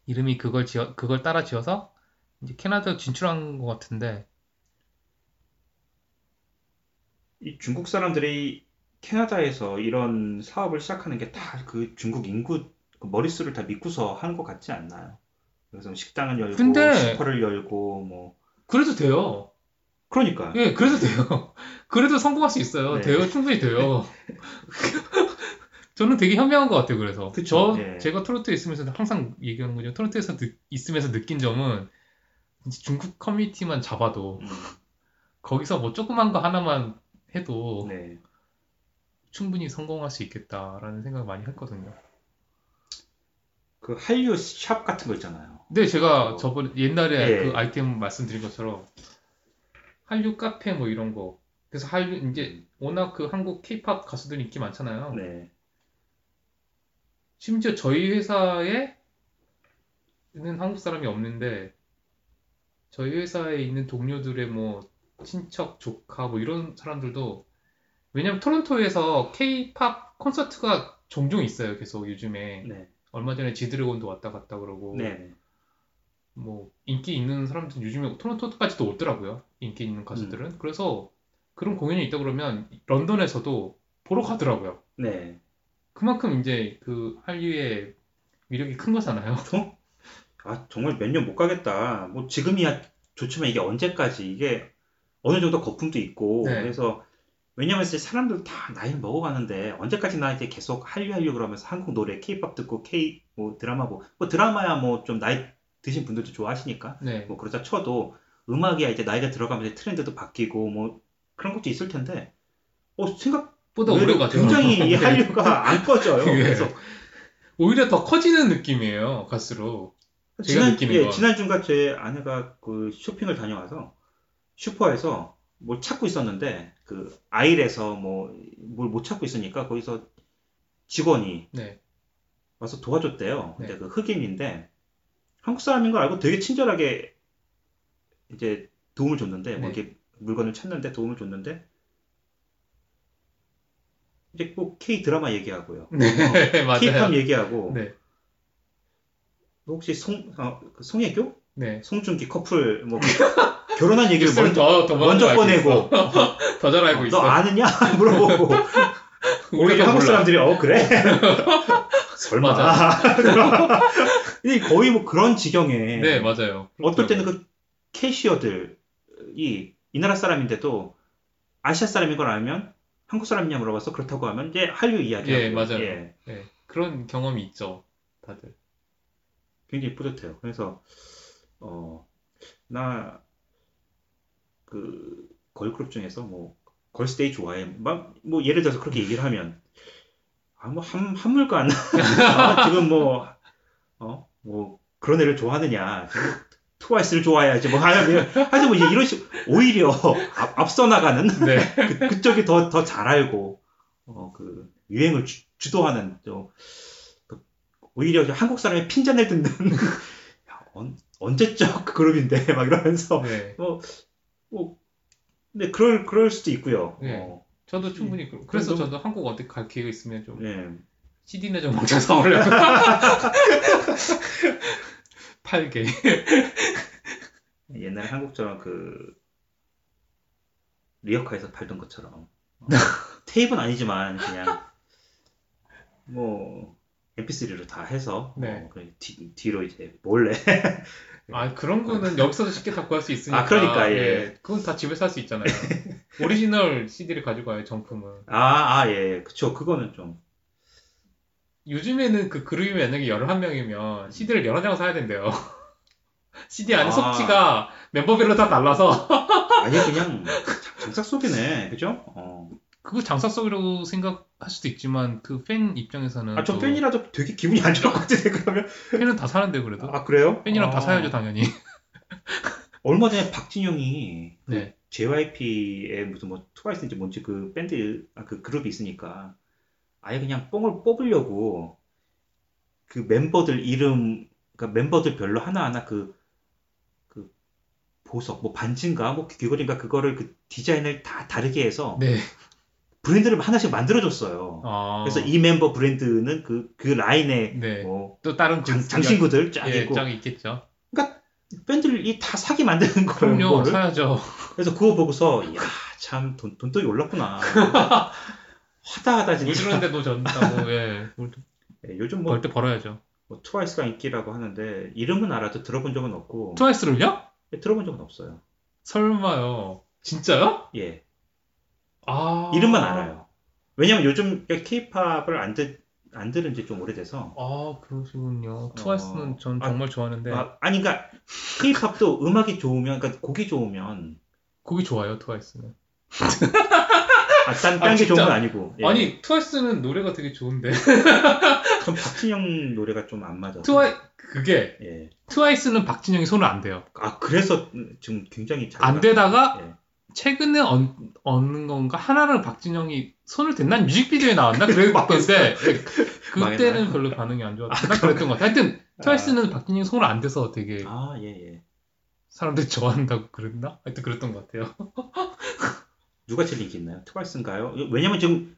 이름이 그걸 지어 그걸 따라 지어서 이제 캐나다 진출한 것 같은데 이 중국 사람들이 캐나다에서 이런 사업을 시작하는 게 다 그 중국 인구 그 머릿수를 다 믿고서 하는 것 같지 않나요? 그래서 식당을 열고 근데- 슈퍼를 열고 뭐 그래도 돼요. 그러니까 예, 그래도 돼요. [laughs] 그래도 성공할 수 있어요. 네. 돼요, 충분히 돼요. [laughs] 저는 되게 현명한 것 같아요. 그래서 그쵸, 저 예. 제가 토론토에 있으면서 항상 얘기하는 거죠. 토론토에서 느- 있으면서 느낀 점은 중국 커뮤니티만 잡아도 음, 거기서 뭐 조그만 거 하나만 해도 네. 충분히 성공할 수 있겠다라는 생각을 많이 했거든요. 그 한류 샵 같은 거 있잖아요. 근데 제가 어. 저번 옛날에 예. 그 아이템 말씀드린 것처럼 한류 카페 뭐 이런 거 그래서 한류 이제 워낙 그 한국 케이팝 가수들 인기 많잖아요. 네. 심지어 저희 회사에 있는 한국 사람이 없는데 저희 회사에 있는 동료들의 뭐 친척, 조카 뭐 이런 사람들도 왜냐면 토론토에서 케이팝 콘서트가 종종 있어요. 계속 요즘에 네. 얼마 전에 지드래곤도 왔다 갔다 그러고 네. 뭐 인기 있는 사람들 요즘에 토론토까지도 오더라고요. 인기 있는 가수들은. 그래서 그런 공연이 있다 그러면 런던에서도 보러 가더라고요. 네. 그만큼 이제 그 한류의 위력이 큰 거잖아요. 아, 정말 몇 년 못 가겠다. 뭐 지금이야 좋지만 이게 언제까지 이게 어느 정도 거품도 있고 네. 그래서 왜냐면 이제 사람들 다 나이를 먹어가는데 언제까지나 이제 계속 한류 한류 그러면서 한국 노래, 케이팝 듣고 K 뭐 드라마 보고 뭐 드라마야 뭐 좀 나이 드신 분들도 좋아하시니까 네. 뭐 그러자 쳐도 음악이야 이제 나이가 들어가면서 트렌드도 바뀌고 뭐 그런 것도 있을 텐데 어 생각보다 오래 가죠. 굉장히 이 네. 한류가 안 꺼져요. [laughs] 예. 그래서 오히려 더 커지는 느낌이에요. 갈수록. 지난, 예, 건. 지난주가 제 아내가 그 쇼핑을 다녀와서 슈퍼에서 뭘 찾고 있었는데 그 아일에서 뭐 뭘 못 찾고 있으니까 거기서 직원이 네. 와서 도와줬대요. 근데 네. 그 흑인인데 한국 사람인 걸 알고 되게 친절하게 이제 도움을 줬는데 뭐 네. 이렇게 물건을 찾는데 도움을 줬는데 이제 뭐 K 드라마 얘기하고요. 네, [laughs] 맞아요. K-팝 얘기하고 네. 혹시 송 어, 그 송혜교? 네. 송중기 커플 뭐 [laughs] 결혼한 얘기를 먼저 더, 더 먼저 꺼내고. [laughs] 더 잘 알고 어, 있어. 너 아느냐 [laughs] 물어보고 우리가 한국 몰라. 사람들이 어 그래 [laughs] 설마 이 거의 뭐 그런 지경에 네, 맞아요. 어떨 때는 그 캐시어들이 이 나라 사람인데도 아시아 사람인 걸 알면 한국 사람이냐 물어봐서 그렇다고 하면 이제 한류 이야기하고 예, 맞아요. 예, 네, 그런 경험이 있죠. 다들. 굉장히 뿌듯해요. 그래서 어 나 그 걸그룹 중에서 뭐 걸스데이 좋아해. 막 뭐 예를 들어서 그렇게 얘기를 하면 아뭐한 한물간 [laughs] 아, 지금 뭐 어 뭐 그런 애를 좋아하느냐. 트와이스를 좋아해야지 뭐 하여튼 하여튼 뭐 이제 이런 식 오히려 앞, 앞서 나가는 네. [laughs] 그, 그쪽이 더 더 잘 알고 어 그 유행을 주, 주도하는 좀 그, 오히려 저 한국 사람의 핀잔을 듣는 [laughs] 야, 언, 언제적 그룹인데 막 이러면서 네. 뭐 근데 그럴 그럴 수도 있고요. 네. 어, 저도 충분히 그- 그래서 너무- 저도 한국 어디 갈 기회가 있으면 좀 네. CD나 좀 먼저 사오려고. [laughs] 팔게. 옛날 한국처럼 그 리어카에서 팔던 것처럼 어, 테이프는 아니지만 그냥 뭐 MP3로 다 해서 네. 어, 그 뒤, 뒤로 이제 몰래 [laughs] 아 그런 거는 여기서도 쉽게 다 구할 수 있으니까. 아, 그러니까, 예. 그건 다 집에서 할 수 있잖아요. [laughs] 오리지널 CD를 가지고 와요 정품은. 아, 아, 예, 그쵸. 그거는 좀. 요즘에는 그 그룹이 만약에 11명이면 CD를 여러 장 사야 된대요. [laughs] CD 안에 아. 속지가 멤버별로 다 달라서 아예 그냥 장작 속이네. 그죠? 어. 그거 장사성이라고 생각 할 수도 있지만 그 팬 입장에서는 아, 전또 팬이라도 되게 기분이 안 좋을 것 같은데, 그러면. 팬은 다 사는데 그래도 아, 그래요? 팬이랑 다 아. 사야죠 당연히. [laughs] 얼마 전에 박진영이 그 네. JYP의 무슨 뭐 트와이스인지 뭔지 그 밴드 아, 그 그룹이 있으니까 아예 그냥 뽕을 뽑으려고 그 멤버들 이름 그러니까 멤버들 별로 하나하나 그, 그 보석 뭐 반지인가 뭐 귀걸이인가 그거를 그 디자인을 다 다르게 해서 네. 브랜드를 하나씩 만들어줬어요. 어. 그래서 이 멤버 브랜드는 그, 그 라인에 네. 뭐 또 다른 장, 그- 장신구들 쫙 예, 있고 쫙 있겠죠. 밴드를 이다 사게 만드는 거예요. 그럼요. 사야죠. 그래서 그거 보고서 [laughs] 야참 돈, 돈독이 올랐구나. 하다 하다 물 진짜. 주는데도 전다고, 예. 물 예, 요즘 뭐, 벌때 벌어야죠. 뭐 트와이스가 인기라고 하는데 이름은 알아도 들어본 적은 없고 트와이스를요? 예, 들어본 적은 없어요. 설마요. 진짜요? 예 아. 이름만 알아요. 왜냐면 요즘 케이팝을 안, 들, 안 들은 지 좀 오래돼서 아, 그러시군요. 트와이스는 전 아, 정말 좋아하는데. 아, 아니 그러니까 케이팝도 음악이 좋으면 그러니까 곡이 좋으면 곡이 좋아요, 트와이스는. 아, 딴, 아, 딴게 좋은 진짜? 건 아니고 예. 아니, 트와이스는 노래가 되게 좋은데. 전 박진영 노래가 좀 안 맞아서 트와이, 그게, 예. 트와이스는 박진영이 손을 안 대요. 아 그래서 지금 굉장히 잘 안 되다가 예. 최근에 얻, 얻는 건가? 하나를 박진영이 손을 댄? 난 뮤직비디오에 나왔나? 그랬던데, [laughs] [laughs] 그때는? 별로 반응이 안 좋았나? 그랬던 것 같아. 하여튼, 트와이스는 박진영이 손을 안 대서 되게 아, 예, 예. 사람들이 좋아한다고 그랬나? 하여튼 그랬던 것 같아요. [laughs] 누가 제일 인기 있나요? 트와이스인가요? 왜냐면 지금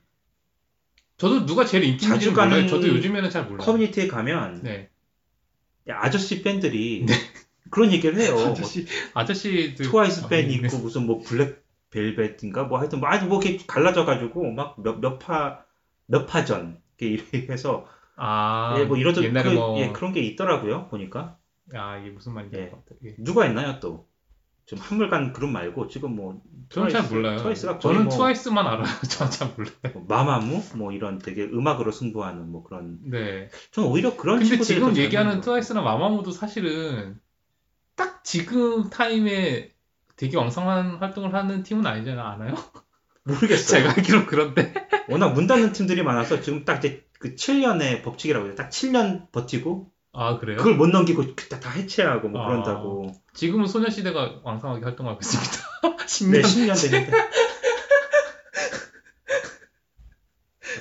저도 누가 제일 인기 있는지 몰라요. 저도 요즘에는 잘 몰라요. 커뮤니티에 가면 네. 야, 아저씨 팬들이 그런 얘기를 해요. 뭐 아저씨, 아저씨들. 트와이스 아, 팬 네. 있고 무슨 뭐 블랙 벨벳인가 뭐 하여튼 뭐 아주 뭐 이렇게 갈라져가지고 막 몇 몇 파 몇 파전 이렇게 [laughs] 해서 아, 예, 뭐 이러던 옛날에 그, 뭐, 예, 그런 게 있더라고요 보니까 아, 이게 무슨 말인지 예. 예. 누가 있나요 또? 좀 한물간 그룹 말고 지금 뭐 저는 잘 트와이스- 몰라요. 트와이스가 저는 뭐- 트와이스만 알아요. [laughs] 저는 잘 몰라요. 뭐 마마무 뭐 이런 되게 음악으로 승부하는 뭐 그런 네. 저는 오히려 그런 근데 친구들이 지금 얘기하는 트와이스나 마마무도 사실은 딱 지금 타임에 되게 왕성한 활동을 하는 팀은 아니잖아요. 아나요? 같아요. [laughs] 모르겠어요. 제가 알기로 그런데. [laughs] 워낙 문 닫는 팀들이 많아서 지금 딱 이제 그 7년의 법칙이라고 해요. 딱 7년 버티고 아, 그래요? 그걸 못 넘기고 그때 다 해체하고 뭐 아. 그런다고. 지금은 소녀시대가 왕성하게 활동하고 있습니다. [laughs] 네, 10년. 10년 되는데.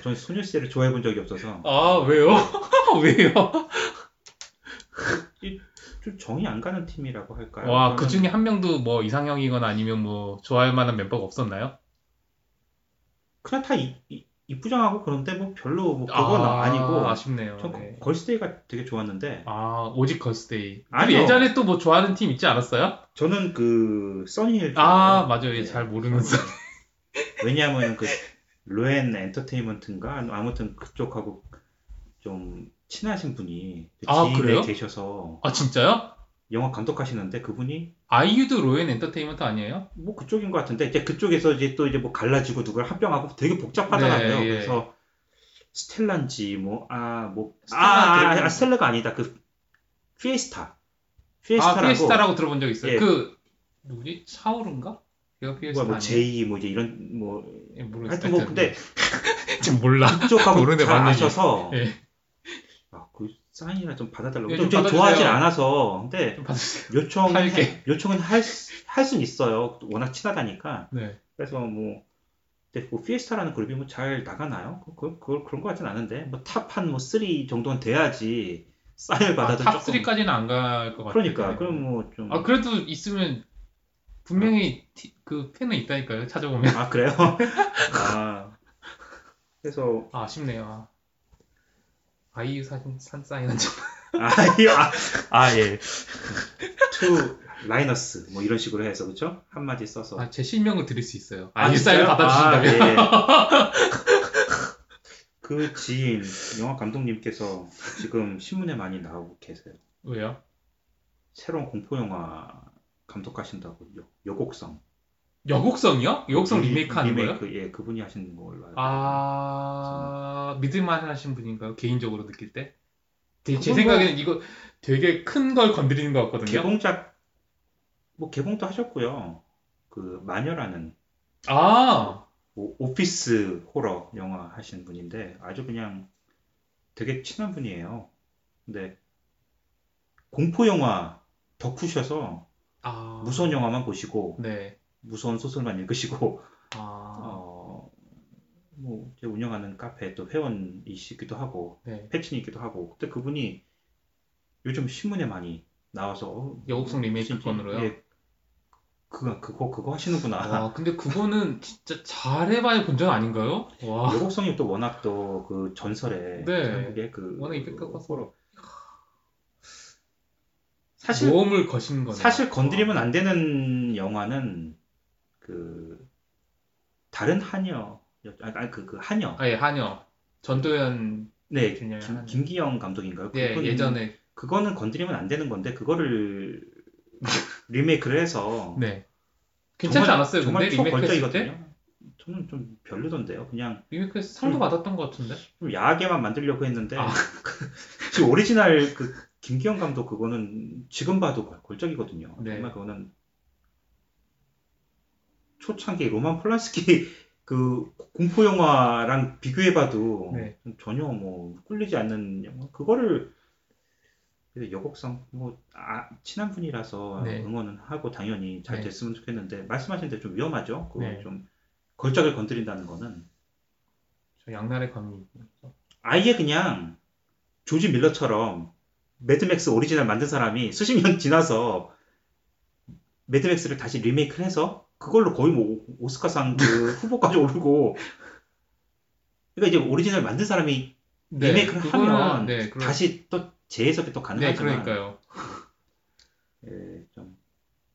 저는 소녀시대를 좋아해 본 적이 없어서 아, 왜요? 왜요? 좀 정이 안 가는 팀이라고 할까요? 와, 그 중에 한 명도 뭐 이상형이거나 아니면 뭐 좋아할 만한 멤버가 없었나요? 그냥 다 이, 이, 이쁘장하고 그런데 뭐 별로 뭐 그건 아, 니고 아쉽네요. 전 네. 걸스데이가 되게 좋았는데 아, 오직 걸스데이. 아니, 예전에 또 뭐 좋아하는 팀 있지 않았어요? 저는 그 써니힐 아, 맞아요. 네. 잘 모르면서. 왜냐하면 그 로엔 엔터테인먼트인가 아무튼 그쪽하고 좀 친하신 분이 그 아, 지인에 그래요? 계셔서 아, 진짜요? 영화 감독하시는데 그분이 아이유도 로엔 엔터테인먼트 아니에요? 뭐 그쪽인 것 같은데 이제 그쪽에서 이제 또 이제 뭐 갈라지고 누굴 합병하고 되게 복잡하더라고요. 네, 예. 그래서 스텔란지 뭐 아 뭐아 스텔라 아, 들어본- 아, 스텔라가 아니다 그 피에스타 아, 피에스타라고 피에스타라고 들어본 적 있어요. 예. 그, 누구지? 차오룬가? 걔가 피에스타 뭐 아니에요? 제이 뭐 이제 이런 뭐 예, 모르겠어요. 하여튼 뭐 근데 [laughs] 지금 몰라. 그쪽하고 모르는데 잘 맞는 아셔서 예. 아, 그 사인이나 좀 받아달라고 예, 좀, 좀좀 좋아하진. 않아서 근데 좀 봐주세요. 요청은 요청은 할 할 수는 있어요. 워낙 친하다니까. 네. 그래서 뭐 근데 뭐 피에스타라는 그룹이 뭐 잘 나가나요? 그, 그, 그, 그런 것 같진 않은데 뭐 탑 한 뭐 3 정도는 돼야지 사인을 아, 받아도 탑 조금 3까지는 안 갈 것 같아요. 그러니까 그럼 뭐 좀 아, 그래도 있으면 분명히 티- 그 팬은 있다니까요. 찾아보면. 아 그래요? [laughs] 아 그래서 아, 아쉽네요. 아이유 사진 산 사인한 점. [laughs] 아아 아, 예. to 라이너스 뭐 이런 식으로 해서 그렇죠? 한 마디 써서 아, 제 실명을 드릴 수 있어요. 아, 아이유 사인 진짜요? 받아주신다면. 아, 예. [laughs] 그 지인 영화 감독님께서 지금 신문에 많이 나오고 계세요. 왜요? 새로운 공포 영화 감독하신다고 여, 여곡성 여곡성이요? 여곡성 리- 리메이크 하는 거예요? 리메이크, 예 그분이 하시는 걸로 알고 아, 믿을만 하신 분인가요? 개인적으로 느낄 때? 제, 제 생각에는 이거 되게 큰 걸 건드리는 것 같거든요. 개봉작 뭐 개봉도 하셨고요. 그 마녀라는 아, 오- 오피스 호러 영화 하시는 분인데 아주 그냥 되게 친한 분이에요. 근데 공포 영화 덕후셔서 아. 무서운 영화만 보시고 네. 무서운 소설만 읽으시고 아. 어, 뭐 제가 운영하는 카페 또 회원이시기도 하고 네. 패친이기도 하고 근데 그분이 요즘 신문에 많이 나와서 어, 여곡성 리메이크 건으로요? 예, 그거 그거 그거 하시는구나. 와, 근데 그거는 진짜 잘해봐야 본전 아닌가요? 와. 여곡성이 또 워낙 또 그 전설의 네. 한국의 그 워낙 이펙트가 커서. 사실 모험을 거신 거네. 사실 건드리면 안 되는 영화는 그 다른 하녀 아니 그, 그 하녀 아, 예, 하녀. 전도연, 네 김, 한여. 김기영 감독인가요? 예, 그분- 예전에, 그거는 건드리면 안 되는 건데 그거를 리메이크를 해서 [laughs] 네. 괜찮지 정말- 않았어요, 정말 근데? 리메이크? 초걸작이거든요. 저는 좀 별로던데요. 그냥 리메이크에서 상도 음. 받았던 것 같은데? 좀 야하게만 만들려고 했는데 아. [laughs] 지금 오리지널 그 김기영 감독 그거는 지금 봐도 골- 골적이거든요. 네. 정말 그거는 초창기 로만 폴란스키 [laughs] 그 공포 영화랑 비교해봐도 네. 전혀 뭐 꿀리지 않는 영화 그거를 여곡성 뭐 아, 친한 분이라서 네. 응원은 하고 당연히 잘 네. 됐으면 좋겠는데 말씀하신 대로 좀 위험하죠. 그거 네. 좀 걸작을 건드린다는 거는 저 양날의 검이. 아예 그냥 조지 밀러처럼 매드맥스 오리지널 만든 사람이 수십 년 지나서 매드맥스를 다시 리메이크를 해서 그걸로 거의 뭐 오스카상 그 [laughs] 후보까지 오르고 그러니까 이제 오리지널 만든 사람이 네, 리메이크를 그거는- 하면 네, 그럼- 다시 또 재해석이 또 네, 가능하지만 그러니까요. 예,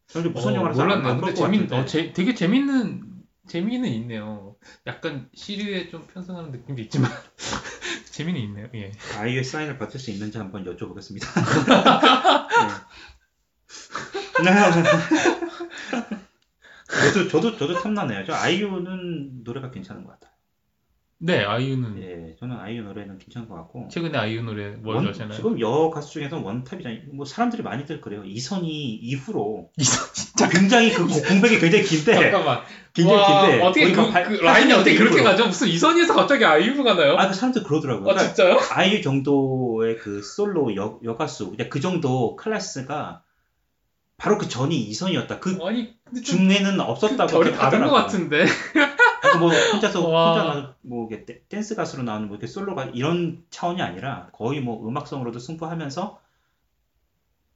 좀좀 무슨 어, 몰랐네. 안 근데 재밌. 어, 재, 되게 재밌는, 재미는 있네요. 약간 시류에 좀 편승하는 느낌도 있지만, [laughs] 재미는 있네요. 예. 아이유의 사인을 받을 수 있는지 한번 여쭤보겠습니다. [laughs] 네. 저도 저도 저도 탐나네요. 저 아이유는 노래가 괜찮은 것 같아요. 네, 아이유는 예, 저는 아이유 노래는 괜찮은 것 같고. 최근에 아이유 노래 뭘 원- 좋아하시나요? 지금 여 가수 중에서 원탑이잖아요. 뭐 사람들이 많이들 그래요. 이선희 이후로 이선 굉장히 그 고- 공백이 굉장히 긴데 잠깐만. 굉장히 와, 긴데 어떻게 거의 그, 막 팔- 그 라인이 80년대 어떻게 그렇게 이후로. 가죠? 무슨 이선희에서 갑자기 아이유로 가나요? 아, 그 사람들 그러더라고요. 아, 그러니까 진짜요? 아이유 정도의 그 솔로 여, 여가수, 그냥 그 정도 클래스가 바로 그 전이 이선이었다. 그 아니, 중에는 그 없었다고 그렇게 다른 것. 같은데. 뭐 혼자서 [laughs] 와. 혼자 나- 뭐 댄스 가수로 나오는 뭐 이렇게 솔로가 이런 차원이 아니라 거의 뭐 음악성으로도 승부하면서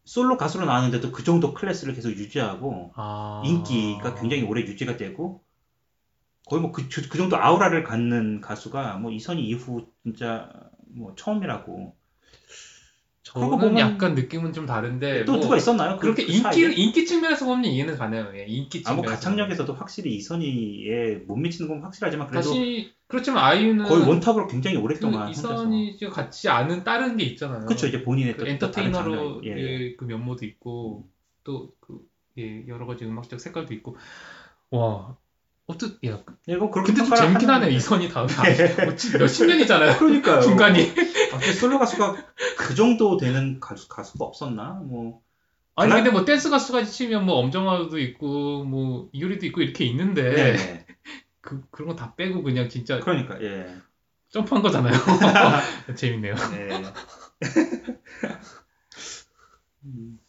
솔로 가수로 나왔는데도 그 정도 클래스를 계속 유지하고 아... 인기가 굉장히 오래 유지가 되고 거의 뭐그 그 정도 아우라를 갖는 가수가 뭐 이선희 이후 진짜 뭐 처음이라고 저는 보면- 약간 느낌은 좀 다른데 또 뭐 누가 있었나요? 그- 그렇게 그 인기? 인기 측면에서 보면 이해는 가네요. 예, 인기 측면에서. 아, 뭐 가창력에서도 확실히 이선희에 못 미치는 건 확실하지만 그래도 다시 그렇지만 아이유는 거의 원탑으로 굉장히 그 오랫동안 혼자서 이선희 씨가 같이 아는 다른 게 있잖아요. 그렇죠 이제 본인의 그 엔터테이너로. 예. 의그 면모도 있고 또 그 예, 여러 가지 음악적 색깔도 있고 와 어떻게 야 예, 뭐 그렇게 근데 좀 재밌긴 하네 하는데. 이선희 다음에 예. 뭐 몇십 년이잖아요 그러니까요. 중간이 아, 근데 솔로 가수가 그 정도 되는 가수, 가수가 없었나? 뭐 아니 그날- 근데 뭐 댄스 가수까지 치면 뭐 엄정화도 있고 뭐 이효리도 있고 이렇게 있는데 네. [laughs] 그 그런 거 다 빼고 그냥 진짜 그러니까 예. 점프한 거잖아요 [laughs] 재밌네요 네. [laughs] 음,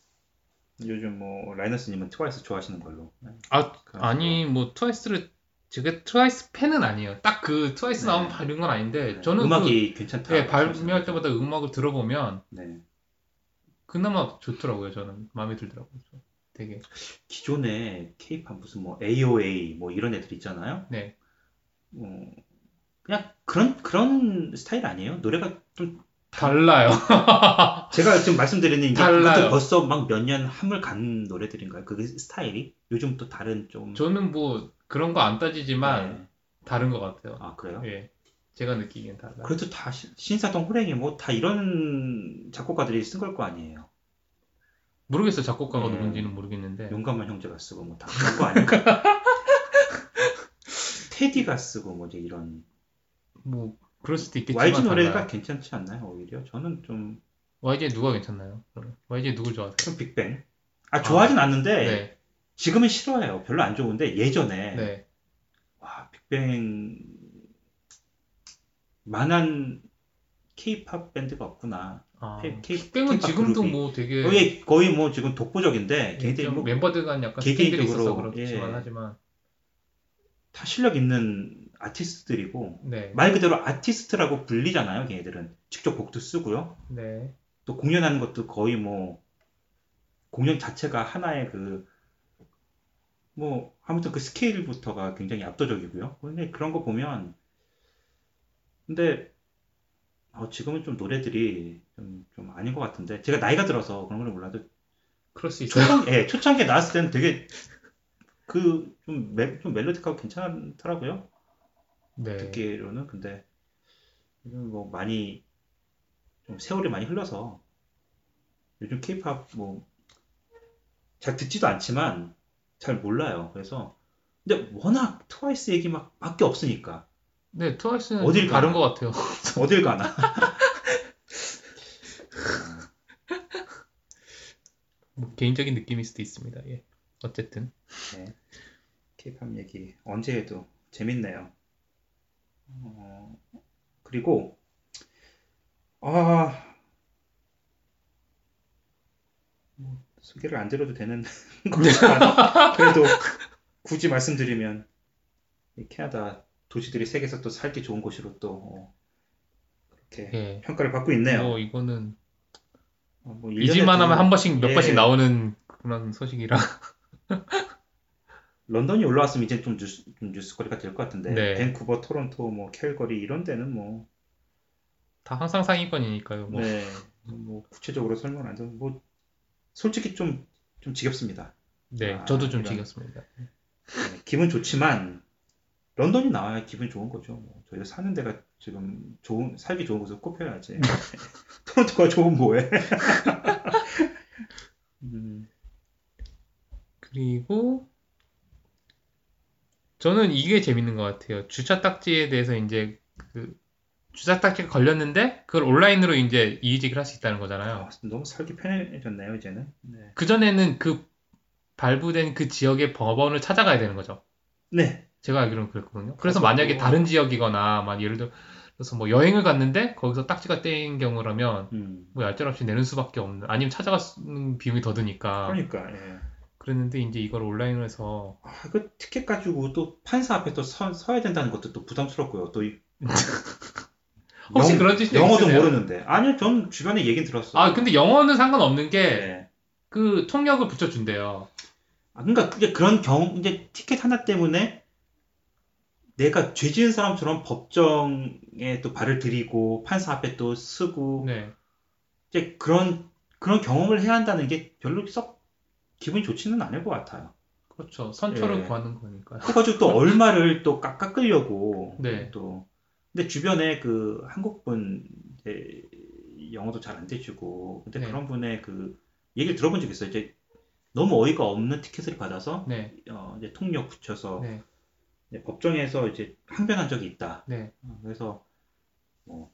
요즘 뭐 라이너스님은 트와이스 좋아하시는 걸로. 아 그래서 아니 뭐 트와이스를 제가 트와이스 팬은 아니에요 딱 그 트와이스 네. 나오면 빠는 건 아닌데 네, 저는 음악이 괜찮다. 그, 예, 발매할 때마다 음악을 들어보면 네. 그나마 좋더라고요 저는 마음에 들더라고요 되게 기존에 케이팝 무슨 뭐 AOA 뭐 이런 애들 있잖아요. 네 어, 그냥 그런 그런 스타일 아니에요? 노래가 좀 달라요 [laughs] 제가 지금 말씀드리는 이제 달라요. 벌써 막 몇 년 함을 간 노래들인가요? 그 스타일이 요즘 또 다른 좀 저는 뭐 그런 거 안 따지지만 네. 다른 것 같아요 아 그래요? 예 제가 느끼기엔 달라요 그래도 다 시- 신사동 호랭이 뭐 다 이런 작곡가들이 쓴 걸 거 아니에요. 모르겠어요 작곡가가 네. 누군지는 모르겠는데 용감한 형제가 쓰고 뭐 다 그런 거 아닐까? [laughs] 테디가 쓰고 뭐 이제 이런 뭐 그럴 수도 있겠지만 YG 노래가 달라요. 괜찮지 않나요? 오히려 저는 좀, YG 누가 괜찮나요? YG 누굴 좋아하세요? 좀 빅뱅. 아 좋아하진 않는데 네, 지금은 싫어해요. 별로 안 좋은데 예전에 네. 와 빅뱅 만한 케이팝 밴드가 없구나. 아, K-pop 지금도 그룹이. 뭐 되게 거의 거의 뭐 지금 독보적인데 걔네들이 좀뭐 멤버들 간 약간 개개인적으로, 있어서 그렇지만 예. 하지만 다 실력 있는 아티스트들이고 네, 말 그대로 아티스트라고 불리잖아요. 걔네들은 직접 곡도 쓰고요. 네, 또 공연하는 것도 거의 뭐 공연 자체가 하나의 그 뭐 아무튼 그 스케일부터가 굉장히 압도적이고요. 근데 그런 거 보면 근데 어, 지금은 좀 노래들이 좀, 좀 아닌 것 같은데 제가 나이가 들어서 그런 걸 몰라도 그럴 수 있어요. 초창 예, 초창기에 나왔을 때는 되게 그좀 좀 멜로디하고 괜찮더라고요. 네, 듣기로는 근데 요즘 뭐 많이 좀 세월이 많이 흘러서 요즘 케이팝 뭐 잘 듣지도 않지만 잘 몰라요. 그래서 근데 워낙 트와이스 얘기 막 밖에 없으니까 네, 트와이스는 어딜 다른 가나? 것 같아요. [laughs] 어딜 가나. [laughs] 뭐 개인적인 느낌일 수도 있습니다. 예, 어쨌든 네. 케이팝 얘기 언제 해도 재밌네요. 어, 그리고 아 뭐, 소개를 안 드려도 되는 [laughs] 거지만 그래도 굳이 말씀드리면 이 캐나다 도시들이 세계에서 또 살기 좋은 곳으로 또 어, 그렇게 예, 평가를 받고 있네요. 뭐 이거는 어, 뭐 잊을만 하면 한 번씩 몇 예. 번씩 나오는 그런 소식이라 [laughs] 런던이 올라왔으면 이제 좀 뉴스, 좀 뉴스거리가 될 것 같은데 네. 밴쿠버, 토론토, 뭐 캘거리 이런 데는 뭐 다 항상 상위권이니까요. 뭐. 네, 뭐 구체적으로 설명 안 드리고 뭐 솔직히 좀 좀 지겹습니다. 네, 아, 저도 좀 이런. 지겹습니다. 네, 기분 좋지만 런던이 나와야 기분 좋은 거죠. 뭐 저희가 사는 데가 지금 좋은 살기 좋은 곳을 꼽혀야지. [laughs] [laughs] 토론토가 좋은 뭐해? [laughs] 음, 그리고 저는 이게 재밌는 것 같아요. 주차 딱지에 대해서 이제 그 주차 딱지가 걸렸는데 그걸 온라인으로 이제 이의직을 할 수 있다는 거잖아요. 아, 너무 살기 편해졌네요 이제는. 네. 그 전에는 그 발부된 그 지역의 법원을 찾아가야 되는 거죠. 네. 제가 알기로는 그랬거든요. 그래서 가서 만약에 또- 다른 지역이거나 막 예를 들어서 뭐 여행을 갔는데 거기서 딱지가 떼인 경우라면 음, 뭐 얄짤없이 내는 수밖에 없는 아니면 찾아가는 비용이 더 드니까 그러니까. 예. 그랬는데 이제 이걸 온라인으로 해서 아, 그 티켓 가지고 또 판사 앞에 또 서, 서야 된다는 것도 또 부담스럽고요. 또 이- [laughs] 혹시 영- 그런 짓이 영어도 있으세요? 모르는데. 아니요, 전 주변에 얘긴 들었어요. 아 근데 영어는 상관없는 게 네. 그 통역을 붙여준대요. 아, 그러니까 그게 그런 경우 이제 티켓 하나 때문에 내가 죄 지은 사람처럼 법정에 또 발을 들이고 판사 앞에 또 쓰고 네. 이제 그런 그런 경험을 해야 한다는 게 별로 썩 기분이 좋지는 않을 것 같아요. 그렇죠. 선처를 예. 구하는 거니까요. 그래가지고 또 얼마를 또 깎, 깎으려고 네. 또 근데 주변에 그 한국분 이제 영어도 잘 안 되시고 근데 네. 그런 분의 그 얘기를 들어본 적이 있어요. 이제 너무 어이가 없는 티켓을 받아서 네. 어, 이제 통역 붙여서 네. 이제 법정에서 이제 항변한 적이 있다. 네. 어, 그래서 뭐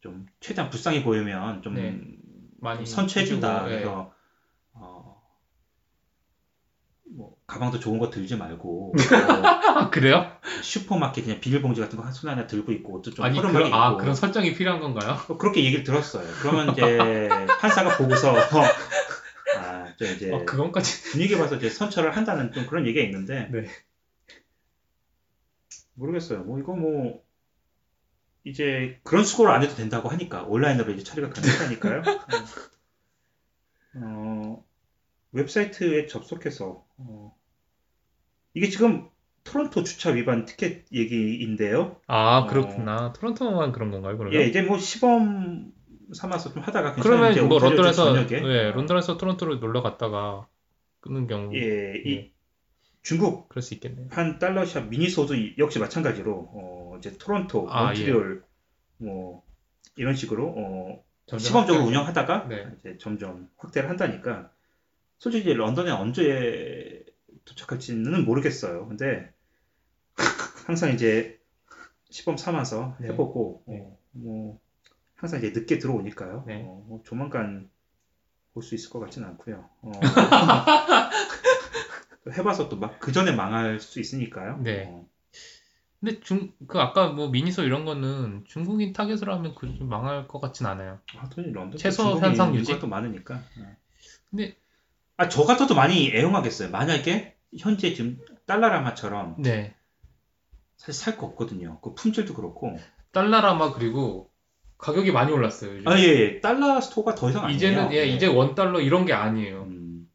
좀 최대한 불쌍히 보이면 좀 네. 많이 선처해준다. 예. 그래서 어, 뭐 가방도 좋은 거 들지 말고 [laughs] 아, 그래요? 뭐 슈퍼마켓 그냥 비닐봉지 같은 거 한 손에 하나 들고 있고 옷도 좀 아니 그런 아 입고 그런 설정이 필요한 건가요? 어, 그렇게 얘기를 들었어요. 그러면 이제 [laughs] 판사가 보고서 아, 저 이제 어, 그건까지. 분위기 봐서 이제 선처를 한다는 좀 그런 얘기가 있는데 네. 모르겠어요. 뭐 이거 뭐 이제 그런 수고를 안 해도 된다고 하니까 온라인으로 이제 처리가 가능하니까요. [laughs] 어, 웹사이트에 접속해서 어, 이게 지금 토론토 주차 위반 티켓 얘기인데요. 아 어. 그렇구나. 토론토만 그런 건가요? 그러면? 예, 이제 뭐 시범 삼아서 좀 하다가 그러면 뭐 런던에서 네, 런던에서 토론토로 놀러 갔다가 끊는 경우 예, 이 예. 중국 그럴 수 있겠네요. 한 달러샵 미니소도 이- 역시 마찬가지로 어, 이제 토론토, 아, 몬트리올 뭐 이런 식으로 어, 시범적으로 확장이- 운영하다가 네. 이제 점점 확대를 한다니까 솔직히 런던에 언제 도착할지는 모르겠어요. 근데 [laughs] 항상 이제 시범 삼아서 네. 해보고 네. 어, 뭐 항상 이제 늦게 들어오니까요. 네. 어, 뭐 조만간 볼 수 있을 것 같지는 않고요. 어, [laughs] 해봐서 또 막 그 전에 망할 수 있으니까요. 네. 어, 근데 중 그 아까 뭐 미니소 이런 거는 중국인 타겟으로 하면 그렇게 망할 것 같진 않아요. 런던 최소 현상 유지? 또 많으니까. 어. 근데 아 저 같아도 많이 애용하겠어요. 만약에 현재 지금 달러라마처럼 네 사실 살 거 없거든요. 그 품질도 그렇고. 달러라마 그리고 가격이 많이 올랐어요. 요즘. 아 예, 예. 달러 스토어가 더 이상 아니에요. 이제는 예, 이제 원 달러 이런 게 아니에요. 음.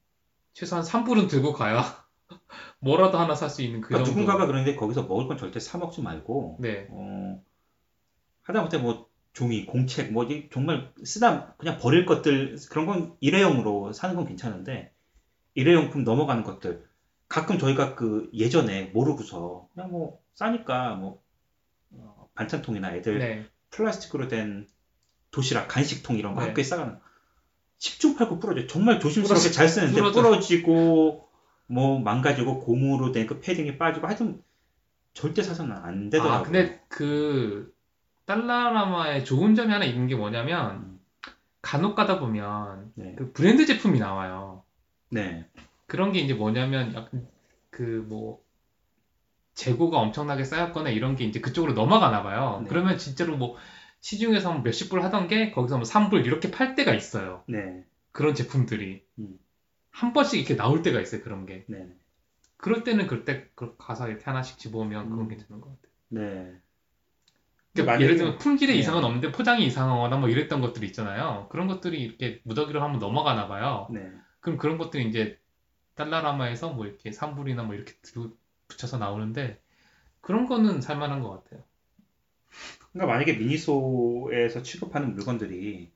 최소한 3불은 들고 가야 [laughs] 뭐라도 하나 살 수 있는 그 그러니까 정도. 누군가가 그러는데 거기서 먹을 건 절대 사 먹지 말고 네. 어, 하다못해 뭐 종이, 공책, 뭐 이게 정말 쓰다 그냥 버릴 것들 그런 건 일회용으로 사는 건 괜찮은데 일회용품 넘어가는 것들 가끔 저희가 그 예전에 모르고서 그냥 뭐 싸니까 뭐 어, 반찬통이나 애들 네. 플라스틱으로 된 도시락, 간식통 이런 거 네. 학교에 싸가는 10중 8구 부러져. 정말 조심스럽게 잘 쓰는데 부러져. 부러지고 뭐 망가지고 고무로 된 그 패딩이 빠지고 하여튼 절대 사서는 안 되더라고요. 아 근데 그 달라라마의 좋은 점이 하나 있는 게 뭐냐면 음, 간혹 가다 보면 네. 그 브랜드 제품이 나와요. 네. 그런 게 이제 뭐냐면 약간 그 뭐 재고가 엄청나게 쌓였거나 이런 게 이제 그쪽으로 넘어가나 봐요. 네. 그러면 진짜로 뭐 시중에서 뭐 몇십 불 하던 게 거기서 뭐 3불 이렇게 팔 때가 있어요. 네. 그런 제품들이 음. 한 번씩 이렇게 나올 때가 있어요. 그런 게. 네. 그럴 때는 그때 그 가서 이렇게 하나씩 집어오면 그건 음. 괜찮은 것 같아요. 네. 그러니까 예를 들면 품질에 네. 이상은 없는데 포장이 이상하거나 뭐 이랬던 것들이 있잖아요. 그런 것들이 이렇게 무더기로 한번 넘어가나 봐요. 네. 그럼 그런 것들이 이제 달라라마에서 뭐 이렇게 3불이나 뭐 이렇게 붙여서 나오는데 그런 거는 살만한 것 같아요. 그러니까 만약에 미니소에서 취급하는 물건들이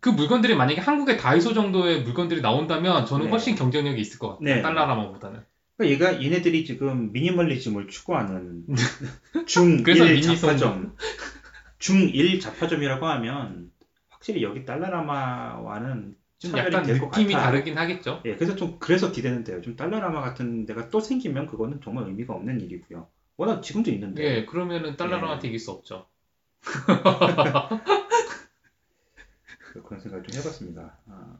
그 물건들이 만약에 한국의 다이소 정도의 물건들이 나온다면 저는 네. 훨씬 경쟁력이 있을 것 같아요. 네. 달라라마보다는. 그러니까 얘가 얘네들이 지금 미니멀리즘을 추구하는 [laughs] 중1 그래서 미니소- 잡화점 중1 잡화점이라고 하면 확실히 여기 달러라마와는 좀 약간 느낌이. 다르긴 하겠죠. 예, 그래서 좀 그래서 기대는데요. 좀 달러라마 같은 데가 또 생기면 그거는 정말 의미가 없는 일이고요. 워낙 지금도 있는데. 예, 그러면은 달라라마한테 네. 이길 수 없죠. [laughs] 그런 생각을 좀 해봤습니다. 아,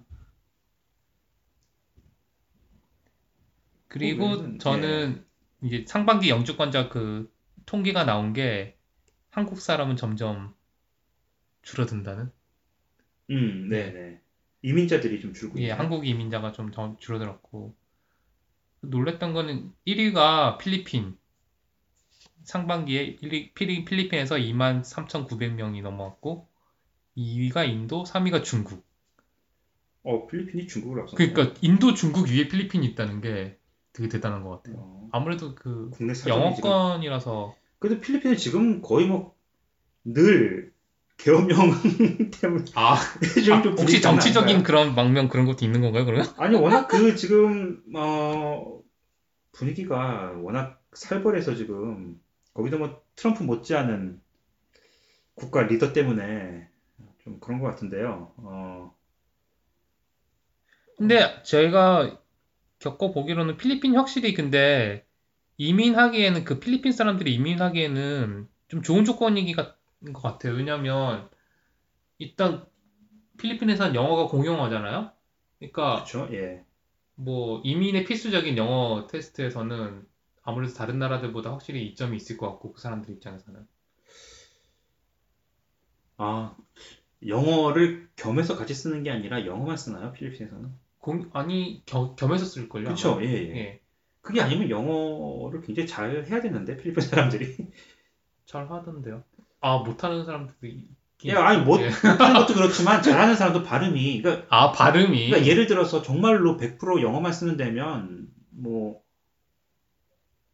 그리고 그거는, 저는 이제 상반기 영주권자 그 통계가 나온 게 한국 사람은 점점 줄어든다는. 음, 네, 네. 이민자들이 좀 줄고 예, 있네요. 한국 이민자가 좀 더 줄어들었고 놀랬던 거는 1위가 필리핀 상반기에 1위, 필리, 필리핀에서 2만 3,900명이 넘어왔고 2위가 인도, 3위가 중국. 어, 필리핀이 중국을 앞섰네요. 그러니까 인도, 중국 위에 필리핀이 있다는 게 되게 대단한 것 같아요. 어, 아무래도 그 국내 사정이 지금 영어권이라서 그래도 필리핀은 지금 거의 뭐늘 계엄령 [laughs] 때문에 아, 좀 아, 좀 혹시 정치적인? 그런 망명 그런 것도 있는 건가요, 그러면? 아니 워낙 그 지금 어 분위기가 워낙 살벌해서 지금 거기도 뭐 트럼프 못지않은 국가 리더 때문에 좀 그런 것 같은데요. 어, 근데 제가 겪어보기로는 필리핀 확실히 근데 이민하기에는 그 필리핀 사람들이 이민하기에는 좀 좋은 조건이기 같은 것 같아요. 왜냐면 일단 필리핀에서는 영어가 공용어잖아요. 그러니까 그렇죠. 예. 뭐 이민의 필수적인 영어 테스트에서는 아무래도 다른 나라들보다 확실히 이점이 있을 것 같고 그 사람들 입장에서는 아 영어를 겸해서 같이 쓰는 게 아니라 영어만 쓰나요? 필리핀에서는? 공 아니 겸, 겸해서 쓸걸요. 그렇죠. 예, 예. 예. 그게 아니면 영어를 굉장히 잘 해야 되는데 필리핀 사람들이. [laughs] 잘 하던데요. 아 못하는 사람들도 있긴 예, 아니 못 예. 못하는 것도 그렇지만 잘하는 사람도 발음이 그러니까 아 발음이 그러니까 예를 들어서 정말로 100% 영어만 쓰는 데면 뭐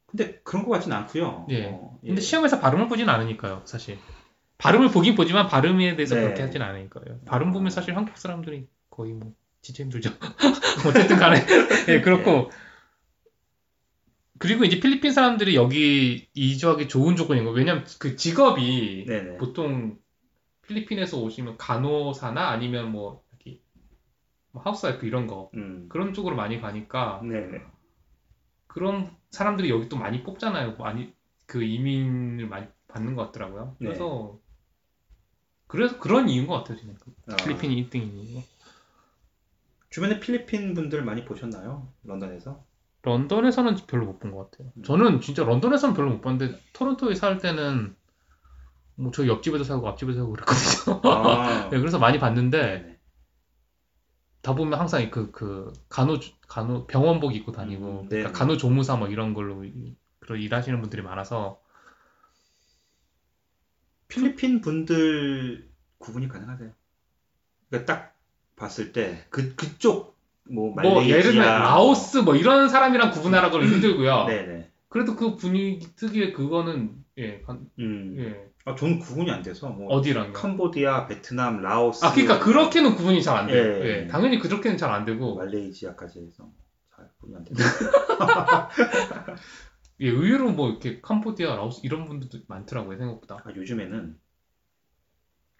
근데 그런 것 같진 않고요. 예. 어, 예. 근데 시험에서 발음을 보진 않으니까요, 사실. 발음을 보긴 보지만 발음에 대해서 네. 그렇게 하진 않으니까요. 발음 아. 보면 사실 한국 사람들이 거의 뭐 진짜 힘들죠. [laughs] 어쨌든 간에 [laughs] 예, 그렇고 그리고 이제 필리핀 사람들이 여기 이주하기 좋은 조건인 거예요. 왜냐면 그 직업이 네네. 보통 필리핀에서 오시면 간호사나 아니면 뭐 여기 뭐 하우스와이프 이런 거 음. 그런 쪽으로 많이 가니까 네네. 그런 사람들이 여기 또 많이 뽑잖아요. 많이 그 이민을 많이 받는 것 같더라고요. 네. 그래서 그래서 그런 이유인 것 같아요, 저는. 아, 필리핀이 1등인 이유. 주변에 필리핀 분들 많이 보셨나요? 런던에서? 런던에서는 별로 못 본 것 같아요. 저는 진짜 런던에서는 별로 못 봤는데 토론토에 살 때는 뭐 저 옆집에도 살고 앞집에도 살고 그랬거든요. 아, [laughs] 네, 그래서 많이 봤는데 네네. 다 보면 항상 그, 그, 간호, 간호, 병원복 입고 다니고, 음, 그러니까 네. 간호 조무사 뭐 이런 걸로, 이- 그런 일하시는 분들이 많아서, 필리핀 분들 구분이 가능하세요. 그러니까 딱 봤을 때 그 그쪽 뭐 뭐, 말레이시아 예를 들면, 라오스 뭐 이런 사람이랑 구분하라고는 힘들고요. 네네. 그래도 그 분위기 특유의 그거는, 예, 간- 음. 예, 아, 저는 구분이 안 돼서 뭐 어디랑요? 캄보디아, 베트남, 라오스. 아, 그러니까 그렇게는 구분이 잘 안 돼요. 예. 예, 당연히 그렇게는 잘 안 되고, 말레이시아까지 해서 잘 구분이 안 돼요. [laughs] 예, 의외로 뭐 이렇게 캄보디아, 라오스 이런 분들도 많더라고요, 생각보다. 아, 요즘에는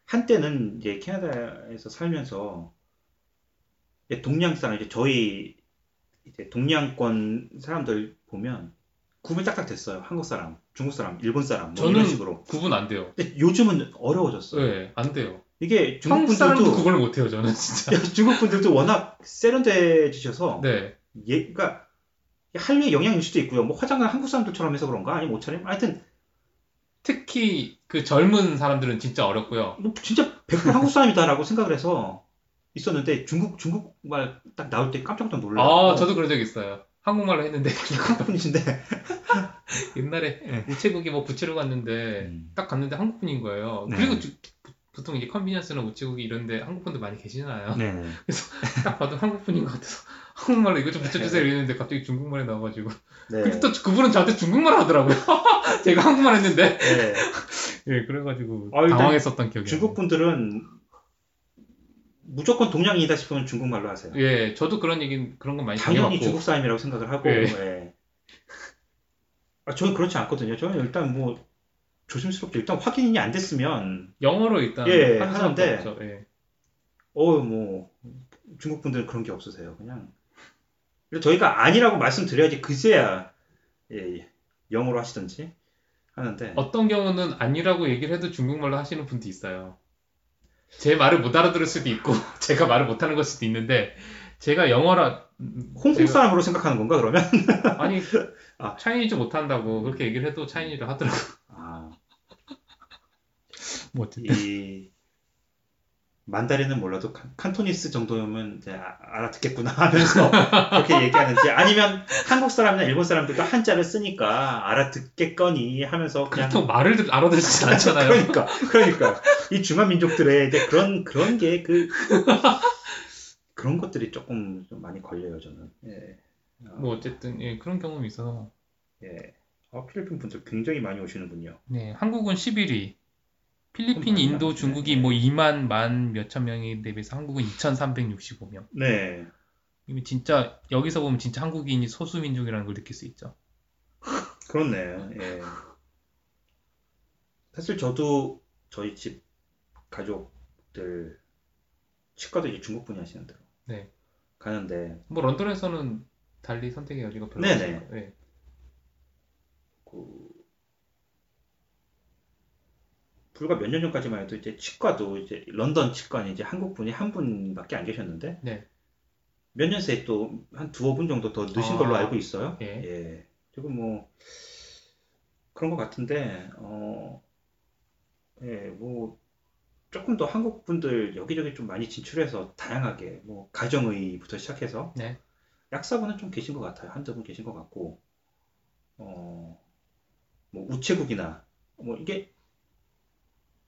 한때는 이제 캐나다에서 살면서 동양 사람 이제 저희 이제 동양권 사람들 보면 구분이 딱딱 됐어요. 한국 사람, 중국 사람, 일본 사람 뭐 이런 식으로. 구분 안 돼요. 근데 요즘은 어려워졌어요. 예, 안 돼요. 이게 중국 분들도 구분을 못 해요, 저는 진짜. 중국 분들도 워낙 세련돼지셔서 네. 예, 그러니까 한류의 영향일 수도 있고요. 뭐 화장을 한국 사람들처럼 해서 그런가? 아니면 옷차림? 하여튼 특히 그 젊은 사람들은 진짜 어렵고요. 뭐 진짜 100% 한국 사람이다라고 생각을 해서 있었는데 중국 중국말 딱 나올 때 깜짝 놀라요. 아, 저도 그런 적 있어요. 한국말로 했는데 [laughs] 한국 분이신데. [laughs] 옛날에 네. 우체국에 뭐 부채로 갔는데 음. 딱 갔는데 한국 분인 거예요. 네. 그리고 주- 보통 이제 컨비니언스나 우체국이 이런데 한국 분들 많이 계시잖아요. 네. [laughs] 딱 봐도 한국 분인 것 같아서 한국말로 이거 좀 붙여주세요 이랬는데 갑자기 중국말이 나와가지고 네. 근데 또 그분은 저한테 중국말 하더라고요. 제가 한국말 했는데 네. 예 그래가지고 아, 당황했었던 기억이 중국 나요. 분들은 무조건 동양인이다 싶으면 중국말로 하세요. 예 저도 그런 얘기 그런 건 많이 당연히 중국 사람이라고 생각을 하고. 예. 예. 아, 저는 그렇지 않거든요. 저는 일단 뭐 조심스럽게 일단 확인이 안 됐으면 영어로 일단 예, 하는 하는데. 예. 어, 뭐, 중국 분들은 그런 게 없으세요. 그냥. 저희가 아니라고 말씀드려야지 그제야, 예, 예, 영어로 하시든지 하는데. 어떤 경우는 아니라고 얘기를 해도 중국말로 하시는 분도 있어요. 제 말을 못 알아들을 수도 있고 [laughs] 제가 말을 못하는 걸 수도 있는데 제가 영어라 음, 홍콩 사람으로 생각하는 건가, 그러면? [laughs] 아니 아. 차이니즈 못한다고 그렇게 얘기를 해도 차이니즈를 하더라고. 아, 뭐 어쨌든 이, 만다린은 몰라도 칸- 칸토니스 정도면 이제 아- 알아듣겠구나 하면서 [laughs] 그렇게 얘기하는지 아니면 한국 사람이나 일본 사람들도 한자를 쓰니까 알아듣겠거니 하면서 그냥 말을 들- 알아듣지 않잖아요. 그러니까, 그러니까 이 중화 민족들의 이제 그런 그런 게 그 [laughs] 그런 것들이 조금 좀 많이 걸려요 저는. 예. 어, 뭐 어쨌든 예, 그런 경험이 있어서 예. 어, 필리핀 분들 굉장히 많이 오시는군요. 네 한국은 11위 필리핀, 인도, 남았네. 중국이 뭐 2만 만 몇천 명에 대비해서 한국은 2,365명. 네. 이미 진짜 여기서 보면 진짜 한국인이 소수 민족이라는 걸 느낄 수 있죠. 그렇네요. 예. 사실 저도 저희 집 가족들 치과도 이제 중국 분이 하시는 데로 네. 가는데 뭐 런던에서는 달리 선택의 여지가 별로 네네. 없어요. 네. 그 불과 몇 년 전까지만 해도 이제 치과도 이제 런던 치과는 이제 한국 분이 한 분밖에 안 계셨는데 네. 몇 년 새에 또 한 두어 분 정도 더 느신 아, 걸로 알고 있어요. 예. 예. 지금 뭐 그런 것 같은데 어, 예, 뭐 조금 더 한국 분들 여기저기 좀 많이 진출해서 다양하게 뭐 가정의부터 시작해서 네. 약사분은 좀 계신 것 같아요. 한두 분 계신 것 같고 어, 뭐 우체국이나 뭐 이게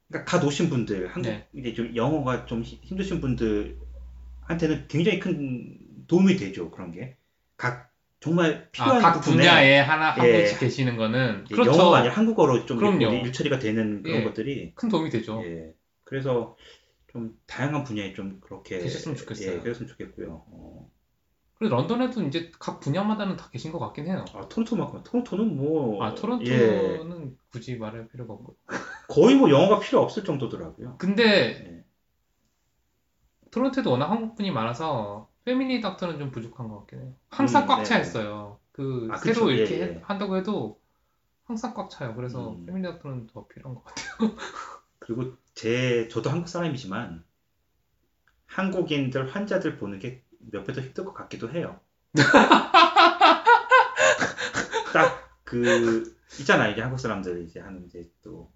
그러니까 갓 오신 분들 한국 네. 이제 좀 영어가 좀 힘- 힘드신 분들한테는 굉장히 큰 도움이 되죠. 그런 게 각 정말 아, 필요한 각 부분에 분야에 하나 한 예. 분씩 계시는 거는 그렇죠. 영어가 아니라 한국어로 좀 그럼요. 이렇게 일처리가 되는 그런 예. 것들이 큰 도움이 되죠. 예. 그래서 좀 다양한 분야에 좀 그렇게 되셨으면 좋겠어요. 예, 그랬으면 좋겠고요. 어, 그리고 런던에도 이제 각 분야마다는 다 계신 것 같긴 해요. 아 토론토만큼 토론토는 뭐아 예, 토론토는 굳이 말할 필요가 없고. 거의 뭐 영어가 필요 없을 정도더라고요. 근데 예. 토론토에도 워낙 한국 분이 많아서 패밀리 닥터는 좀 부족한 것 같긴 해요. 항상 음, 꽉차 네. 있어요. 그 아, 새로 그쵸. 예, 이렇게 예. 해- 한다고 해도 항상 꽉 차요. 그래서 음. 패밀리 닥터는 더 필요한 것 같아요. 그리고 제 저도 한국 사람이지만 한국인들 환자들 보는 게 몇 배 더 힘들 것 같기도 해요. [laughs] 그 있잖아요. 이제 한국 사람들 이제 하는 이제 또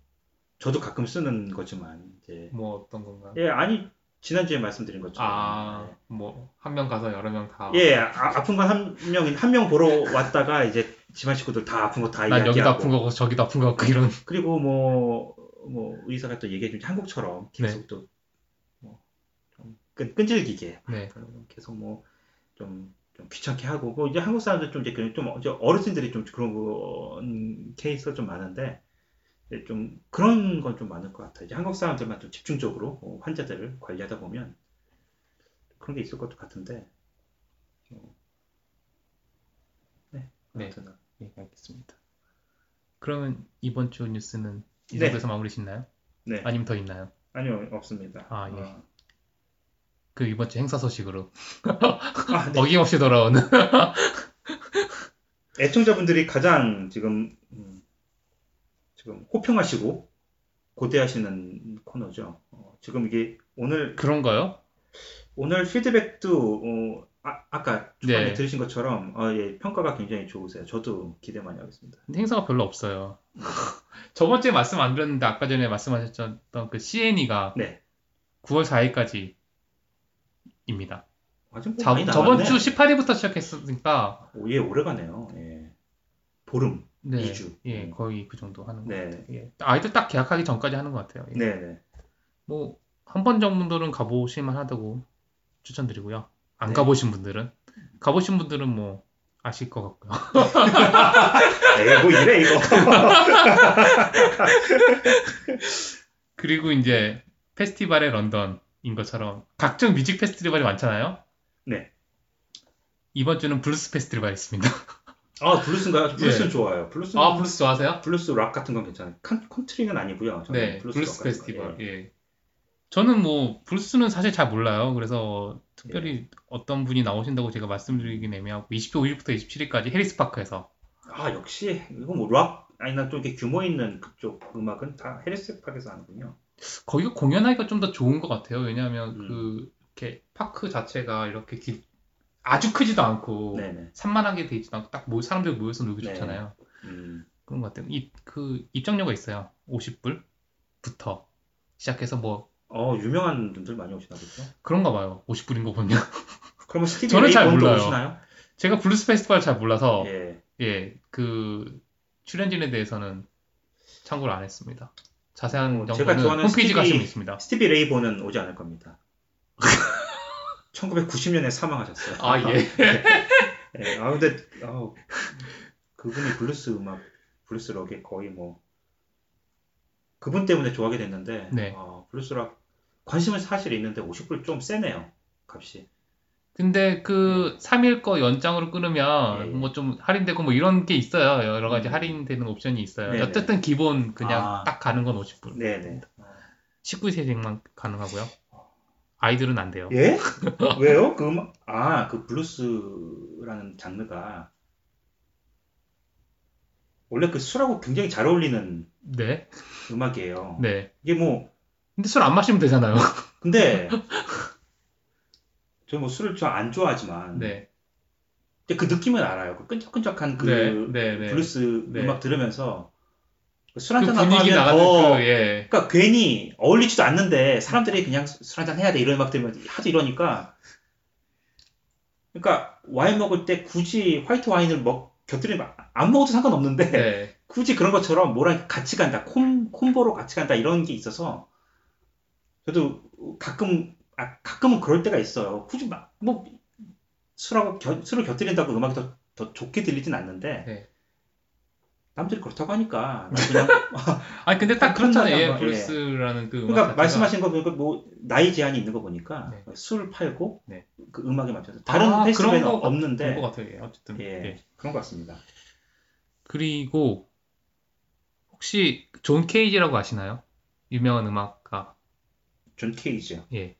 저도 가끔 쓰는 거지만 이제 뭐 어떤 건가? 예 아니 지난주에 말씀드린 것처럼 아, 뭐한 명 가서 여러 명 다. 예 아, 픈 건 한 명 한 명 보러 왔다가 이제 집안 식구들 다 아픈 거다난 여기도 이야기하고 아픈 거고 저기도 아픈 거 같고 이런. 그리고 뭐, 뭐 의사가 또 얘기해 준 한국처럼 네. 계속 또 뭐, 좀 끈, 끈질기게 네. 계속 뭐 좀 좀 귀찮게 하고 뭐 이제 한국 사람들 좀 이제 그런 좀 어르신들이 좀 그런 거 음, 케이스가 좀 많은데 좀 그런 건 좀 많을 것 같아요. 이제 한국 사람들만 좀 집중적으로 어, 환자들을 관리하다 보면 그런 게 있을 것도 같은데 어, 네, 네. 예, 알겠습니다. 그러면 이번 주 뉴스는 이 네. 정도에서 마무리 짓나요? 네 아니면 더 있나요? 아니요 없습니다. 아, 예. 어, 그 이번 주 행사 소식으로 [laughs] 아, 네. 어김없이 돌아오는. [laughs] 애청자분들이 가장 지금 음, 지금 호평하시고 고대하시는 코너죠. 어, 지금 이게 오늘 그런가요? 오늘 피드백도 어, 아, 아까 초반에 네. 들으신 것처럼 어, 예, 평가가 굉장히 좋으세요. 저도 기대 많이 하겠습니다. 행사가 별로 없어요. 저번 주에 말씀 안 드렸는데 아까 전에 말씀하셨던 그 CNE가 네. 9월 4일까지입니다. 아직 뭐 많이 저번. 주 18일부터 시작했으니까 오, 예, 오래 가네요. 예. 보름. 네, 이 주. 예, 음. 거의 그 정도 하는 것 네. 같아요. 예. 아이들 딱 계약하기 전까지 하는 것 같아요. 예. 네, 네. 뭐 한 번 정도는 가보실 만 하다고 추천드리고요. 안 네. 가보신 분들은 가보신 분들은 뭐 아실 것 같고요. [laughs] 에이, 뭐 이래 이거. [laughs] 그리고 이제 페스티벌의 런던인 것처럼 각종 뮤직 페스티벌이 많잖아요. 네. 이번 주는 블루스 페스티벌이 있습니다. [laughs] 아, 블루스인가요? 블루스는 예. 좋아요. 블루스는 아 블루스 좋아하세요? 블루스 락 같은 건 괜찮아요. 컨, 컨트리는 아니고요. 네, 블루스, 락 같은 거. 페스티벌. 예. 예. 저는 뭐 블루스는 사실 잘 몰라요. 그래서 특별히 어떤 분이 나오신다고 제가 말씀드리긴 애매하고 25일부터 27일까지 해리스 파크에서 아, 역시 이거 뭐 락 아니나 좀 이렇게 규모 있는 그쪽 음악은 다 해리스 파크에서 하는군요. 거기가 공연하기가 좀 더 좋은 것 같아요. 왜냐하면 음. 그 이렇게 park 자체가 이렇게 길- 아주 크지도 않고 네네. 산만하게 돼 있지도 않고 딱 모, 사람들 모여서 놀기 네. 좋잖아요. 음, 그런 것 같아요. 이 그 입장료가 있어요. 50불부터 시작해서 뭐 어 유명한 분들 많이 오시나 보죠. 그런가 봐요. 50불인 거 보면. [laughs] 그러면 스티비 저는 잘 몰라요. 오시나요? 제가 블루스 페스티벌 잘 몰라서 예. 예, 그 출연진에 대해서는 참고를 안 했습니다. 자세한 어, 정보는 제가 좋아하는 홈페이지 스티비- 가시면 있습니다. 스티비 레이본은 오지 않을 겁니다. [laughs] 1990년에 사망하셨어요. 아 예. [laughs] 예, 아 근데 아우, 그분이 블루스 음악, 블루스 락에 거의 뭐 그분 때문에 좋아하게 됐는데 네. 아, 블루스 락 관심은 사실 있는데 50불 좀 세네요 값이. 근데 그 3일 거 연짱으로 끊으면 예, 예. 뭐좀 할인되고 뭐 이런 게 있어요. 여러 가지 음. 할인되는 옵션이 있어요. 네네. 어쨌든 기본 그냥 아. 딱 가는 건 50불. 네네. 19세 이상만 가능하고요. 아이들은 안 돼요. 예? [laughs] 왜요? 그 음악 아 그 블루스라는 장르가 원래 그 술하고 굉장히 잘 어울리는 네. 음악이에요. 네. 이게 뭐 근데 술 안 마시면 되잖아요. [laughs] 근데 [laughs] 저뭐 술을 좀 안 좋아하지만 네. 근데 그 느낌은 알아요. 그 끈적끈적한 그 네. 네. 네. 블루스 네. 음악 들으면서 술그 한잔 분위기 하면 나가는 더 그 예. 그러니까 괜히 어울리지도 않는데 사람들이 그냥 술 한잔 해야 돼 이런 음악 들으면 하도 이러니까 그러니까 와인 먹을 때 굳이 화이트 와인을 먹 곁들이면 안 먹어도 상관없는데 네. 굳이 그런 것처럼 뭐랑 같이 간다 콤 콤보로 같이 간다 이런 게 있어서 저도 가끔 아, 가끔은 그럴 때가 있어요. 굳이 막 뭐 술하고 겨- 술을 곁들인다고 음악이 더, 더 좋게 들리진 않는데 네. 남들이 그렇다고 하니까 [laughs] 난 그냥 [laughs] 아니 근데 딱 그렇잖아요. 한 예. 블루스라는 그 음악 그러니까. 말씀하신 거 보니까 뭐 나이 제한이 있는 거 보니까 네. 술 팔고 네. 그 음악에 맞춰서 다른 아, 페스티벌은 없는데 그런 것 같아요. 예, 어쨌든. 예, 예. 그런 것 같습니다. 그리고 혹시 존 케이지라고 아시나요? 유명한 음악가. 존 케이지요? 예.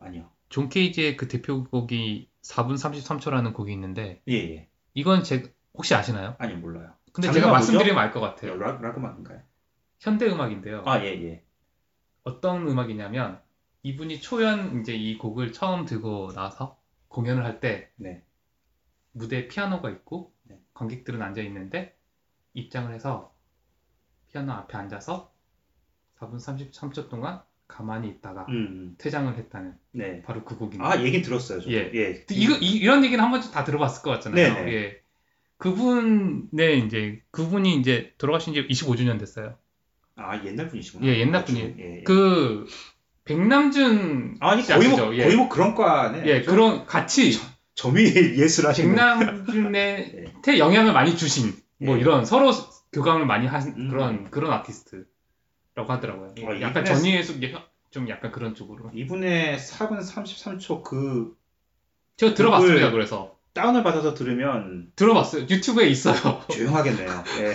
아니요. 존 케이지의 그 대표곡이 4분 33초라는 곡이 있는데 예, 예. 이건 제 혹시 아시나요? 아니요, 몰라요. 근데 제가 뭐죠? 말씀드리면 알 것 같아요. 락, 락 음악인가요? 현대 음악인데요. 아, 예, 예. 어떤 음악이냐면 이분이 초연 이제 이 곡을 처음 들고 나서 공연을 할때 네. 무대에 피아노가 있고 네. 관객들은 앉아 있는데 입장을 해서 피아노 앞에 앉아서 4분 33초 동안 가만히 있다가 음, 퇴장을 했다는 네. 바로 그 곡입니다. 아 얘긴 들었어요. 저도. 예. 예. 이거 이, 런 얘기는 한 번쯤 다 들어봤을 것 같잖아요. 네네. 예. 그분의 이제 그분이 이제 돌아가신 지 25주년 됐어요. 아 옛날 분이시구나. 예, 옛날 분이에요. 예, 예. 그 백남준 아니 씨 거의 뭐? 예. 거의 뭐 그런 과네. 예 좀 그런 같이 점이 예술 하시는. 백남준한테 [laughs] 영향을 많이 주신 뭐 예. 이런 서로 교감을 많이 한 음. 그런 그런 아티스트라고 하더라고요. 예, 어, 약간 이분의- 전위예술 좀 약간 그런 쪽으로. 이분의 4분 33초 그 제가 들어봤습니다. 그래서 다운을 받아서 들으면 들어봤어요. 유튜브에 있어요. [laughs] 조용하겠네요. 예.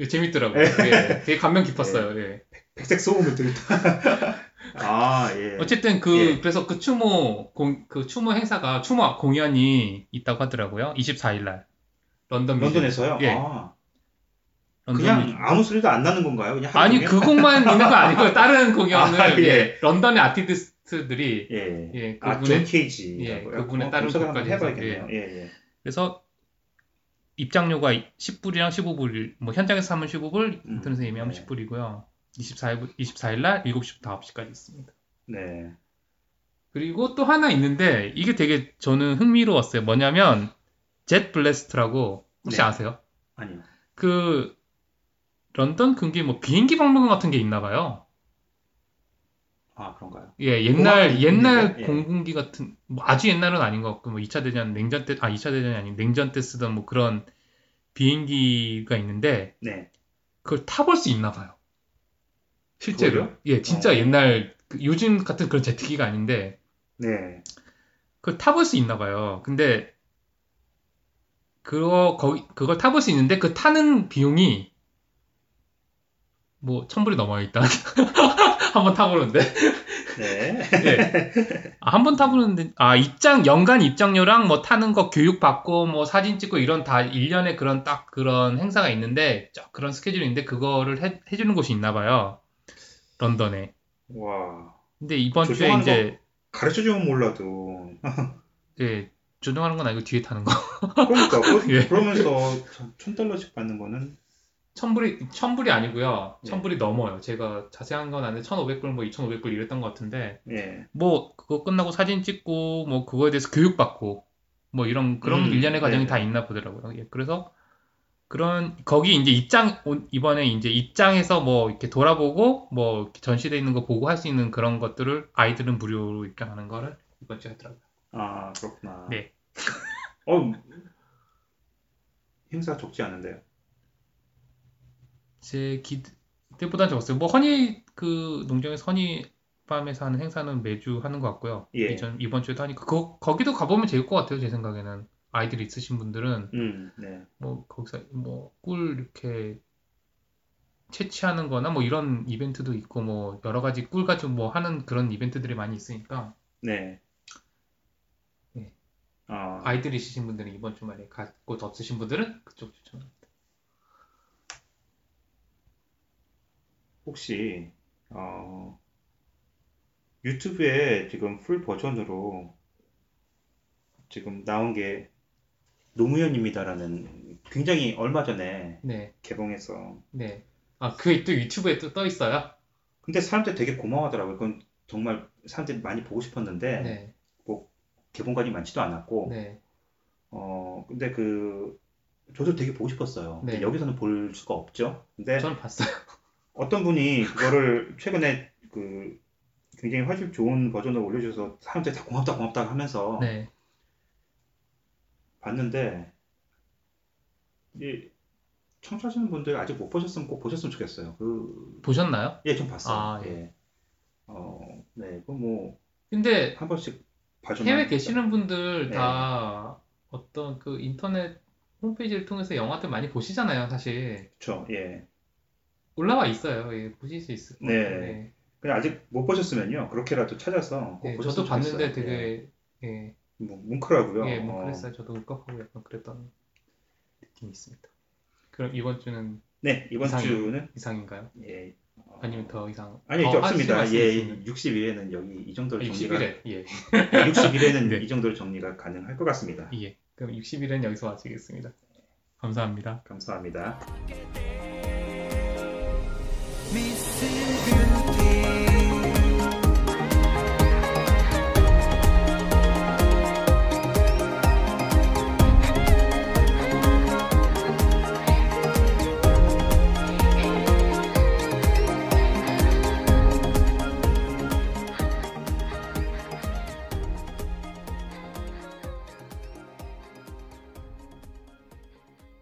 예, 재밌더라고요. 예. 예, 되게 감명 깊었어요. 예. 백색 소음을 듣다. [laughs] 아 예. 어쨌든 그 예. 그래서 그 추모 공, 그 추모 행사가 추모 공연이 있다고 하더라고요. 24일 날 런던 뮤직. 런던에서요. 예. 아, 그냥. 아무 소리도 안 나는 건가요? 그냥 아니? 그 곡만 있는 거 아니고요. 다른 공연을 [laughs] 아, 예. 예, 런던의 아티스트들이 예. 예, 아, 그분의 존 케이지. 예, 그분의 다른 검색을 한번 곡까지 해봐야겠네요. 예, 예. 그래서 입장료가 10불이랑 15불, 뭐 현장에서 사면 15불, 음, 인터넷에 예매하면 네. 10불이고요. 24일, 24일 날 7시부터 9시까지 있습니다. 네. 그리고 또 하나 있는데 이게 되게 저는 흥미로웠어요. 뭐냐면 젯 블래스트라고 혹시 네. 아세요? 아니요. 그 런던 근교에 뭐 비행기 박물관 같은 게 있나 봐요. 아, 그런가요? 예, 옛날 옛날 있는데? 예. 공군기 같은 뭐 아주 옛날은 아닌 것 같고 뭐 2차 대전 냉전 때 아 2차 대전이 아닌 냉전 때 쓰던 뭐 그런 비행기가 있는데 네. 그걸 타볼 수 있나 봐요. 실제로. 그거요? 예, 진짜 어. 옛날 그 요즘 같은 그런 제트기가 아닌데 네. 그걸 타볼 수 있나 봐요. 근데 그거 거기 그걸 타볼 수 있는데 그 타는 비용이 뭐 천불이 넘어요 일단 [laughs] 한 번 타보는데 네. 예. 아, 한 번 타보는데 아 입장 연간 입장료랑 뭐 타는 거 교육 받고 뭐 사진 찍고 이런 다 1년에 그런 딱 그런 행사가 있는데 쫙 그런 스케줄이 있는데 그거를 해, 해주는 곳이 있나 봐요 런던에 와. 근데 이번 주에 이제 가르쳐 주면 몰라도. 예 조종하는 건 아니고 뒤에 타는 거 그러니까. [laughs] 그, 예. 그러면서 천 달러씩 받는 거는. 천불이 천불이 아니고요. 네. 천불이 넘어요. 제가 자세한 건 아닌데 1,500불 뭐 2,500불 이랬던 것 같은데 예. 뭐 그거 끝나고 사진 찍고 뭐 그거에 대해서 교육 받고 뭐 이런 그런 음, 일련의 과정이 네. 다 있나 보더라고요. 예, 그래서 그런 거기 이제 입장 온- 이번에 이제 입장해서 뭐 이렇게 돌아보고 뭐 전시돼 있는 거 보고 할 수 있는 그런 것들을 아이들은 무료로 입장하는 거를 이번 주에 하더라고요. 아, 그렇구나. 네. [laughs] 어, 행사 적지 않은데요. 제 기대보다 적었어요. 뭐 허니 그 농장에서 허니 밤에서 하는 행사는 매주 하는 것 같고요. 예. 이전 이번 주에도 하니까 그 거기도 가보면 재밌을 것 같아요. 제 생각에는 아이들이 있으신 분들은 음, 네. 뭐 거기서 뭐 꿀 이렇게 채취하는 거나 뭐 이런 이벤트도 있고 뭐 여러 가지 꿀 가지고 뭐 하는 그런 이벤트들이 많이 있으니까 네. 네. 아, 아이들이 있으신 분들은 이번 주말에 갈곳 없으신 분들은 그쪽 추천합니다. 혹시 어, 유튜브에 지금 풀 버전으로 지금 나온 게 노무현입니다라는 굉장히 얼마 전에 네, 개봉해서 네. 아 그게 또 유튜브에 또 떠 있어요? 근데 사람들 되게 고마워하더라고요. 그건 정말 사람들이 많이 보고 싶었는데 네, 개봉관이 많지도 않았고 네, 어 근데 그 저도 되게 보고 싶었어요. 근데 네. 여기서는 볼 수가 없죠. 근데 저는 봤어요. 어떤 분이 그거를 최근에 그 굉장히 화질 좋은 버전을 올려주셔서 사람들이 다 고맙다 고맙다 하면서 네, 봤는데 이 청취하시는 분들 아직 못 보셨으면 꼭 보셨으면 좋겠어요. 그 보셨나요? 예, 좀 봤어요. 아, 예. 어, 네, 그뭐한 근데 번씩 봐주면 해외 계시는 분들 네. 다 어떤 그 인터넷 홈페이지를 통해서 영화들 많이 보시잖아요, 사실. 그렇죠. 예. 올라와 있어요. 예, 보실 수 있을 거예요. 네. 네. 그냥 아직 못 보셨으면요. 그렇게라도 찾아서 보셨으면 저도 봤는데. 되게 예, 뭐 뭉클하고요. 예, 뭐 어, 그랬어요. 저도 울컥하고 약간 그랬던 느낌이 있습니다. 그럼 이번 주는 네, 이번 이상이- 주는 이상인가요? 예. 어, 아니면 더 이상? 아니 이제 더 없습니다. 하실 예, 말씀이 있으면- 60일에는 여기 이 정도로 정리가 60일에 예, 60일에는 [laughs] 네. 이 정도로 정리가 가능할 것 같습니다. 예. 그럼 60일은 여기서 마치겠습니다. 감사합니다. 감사합니다. me sing.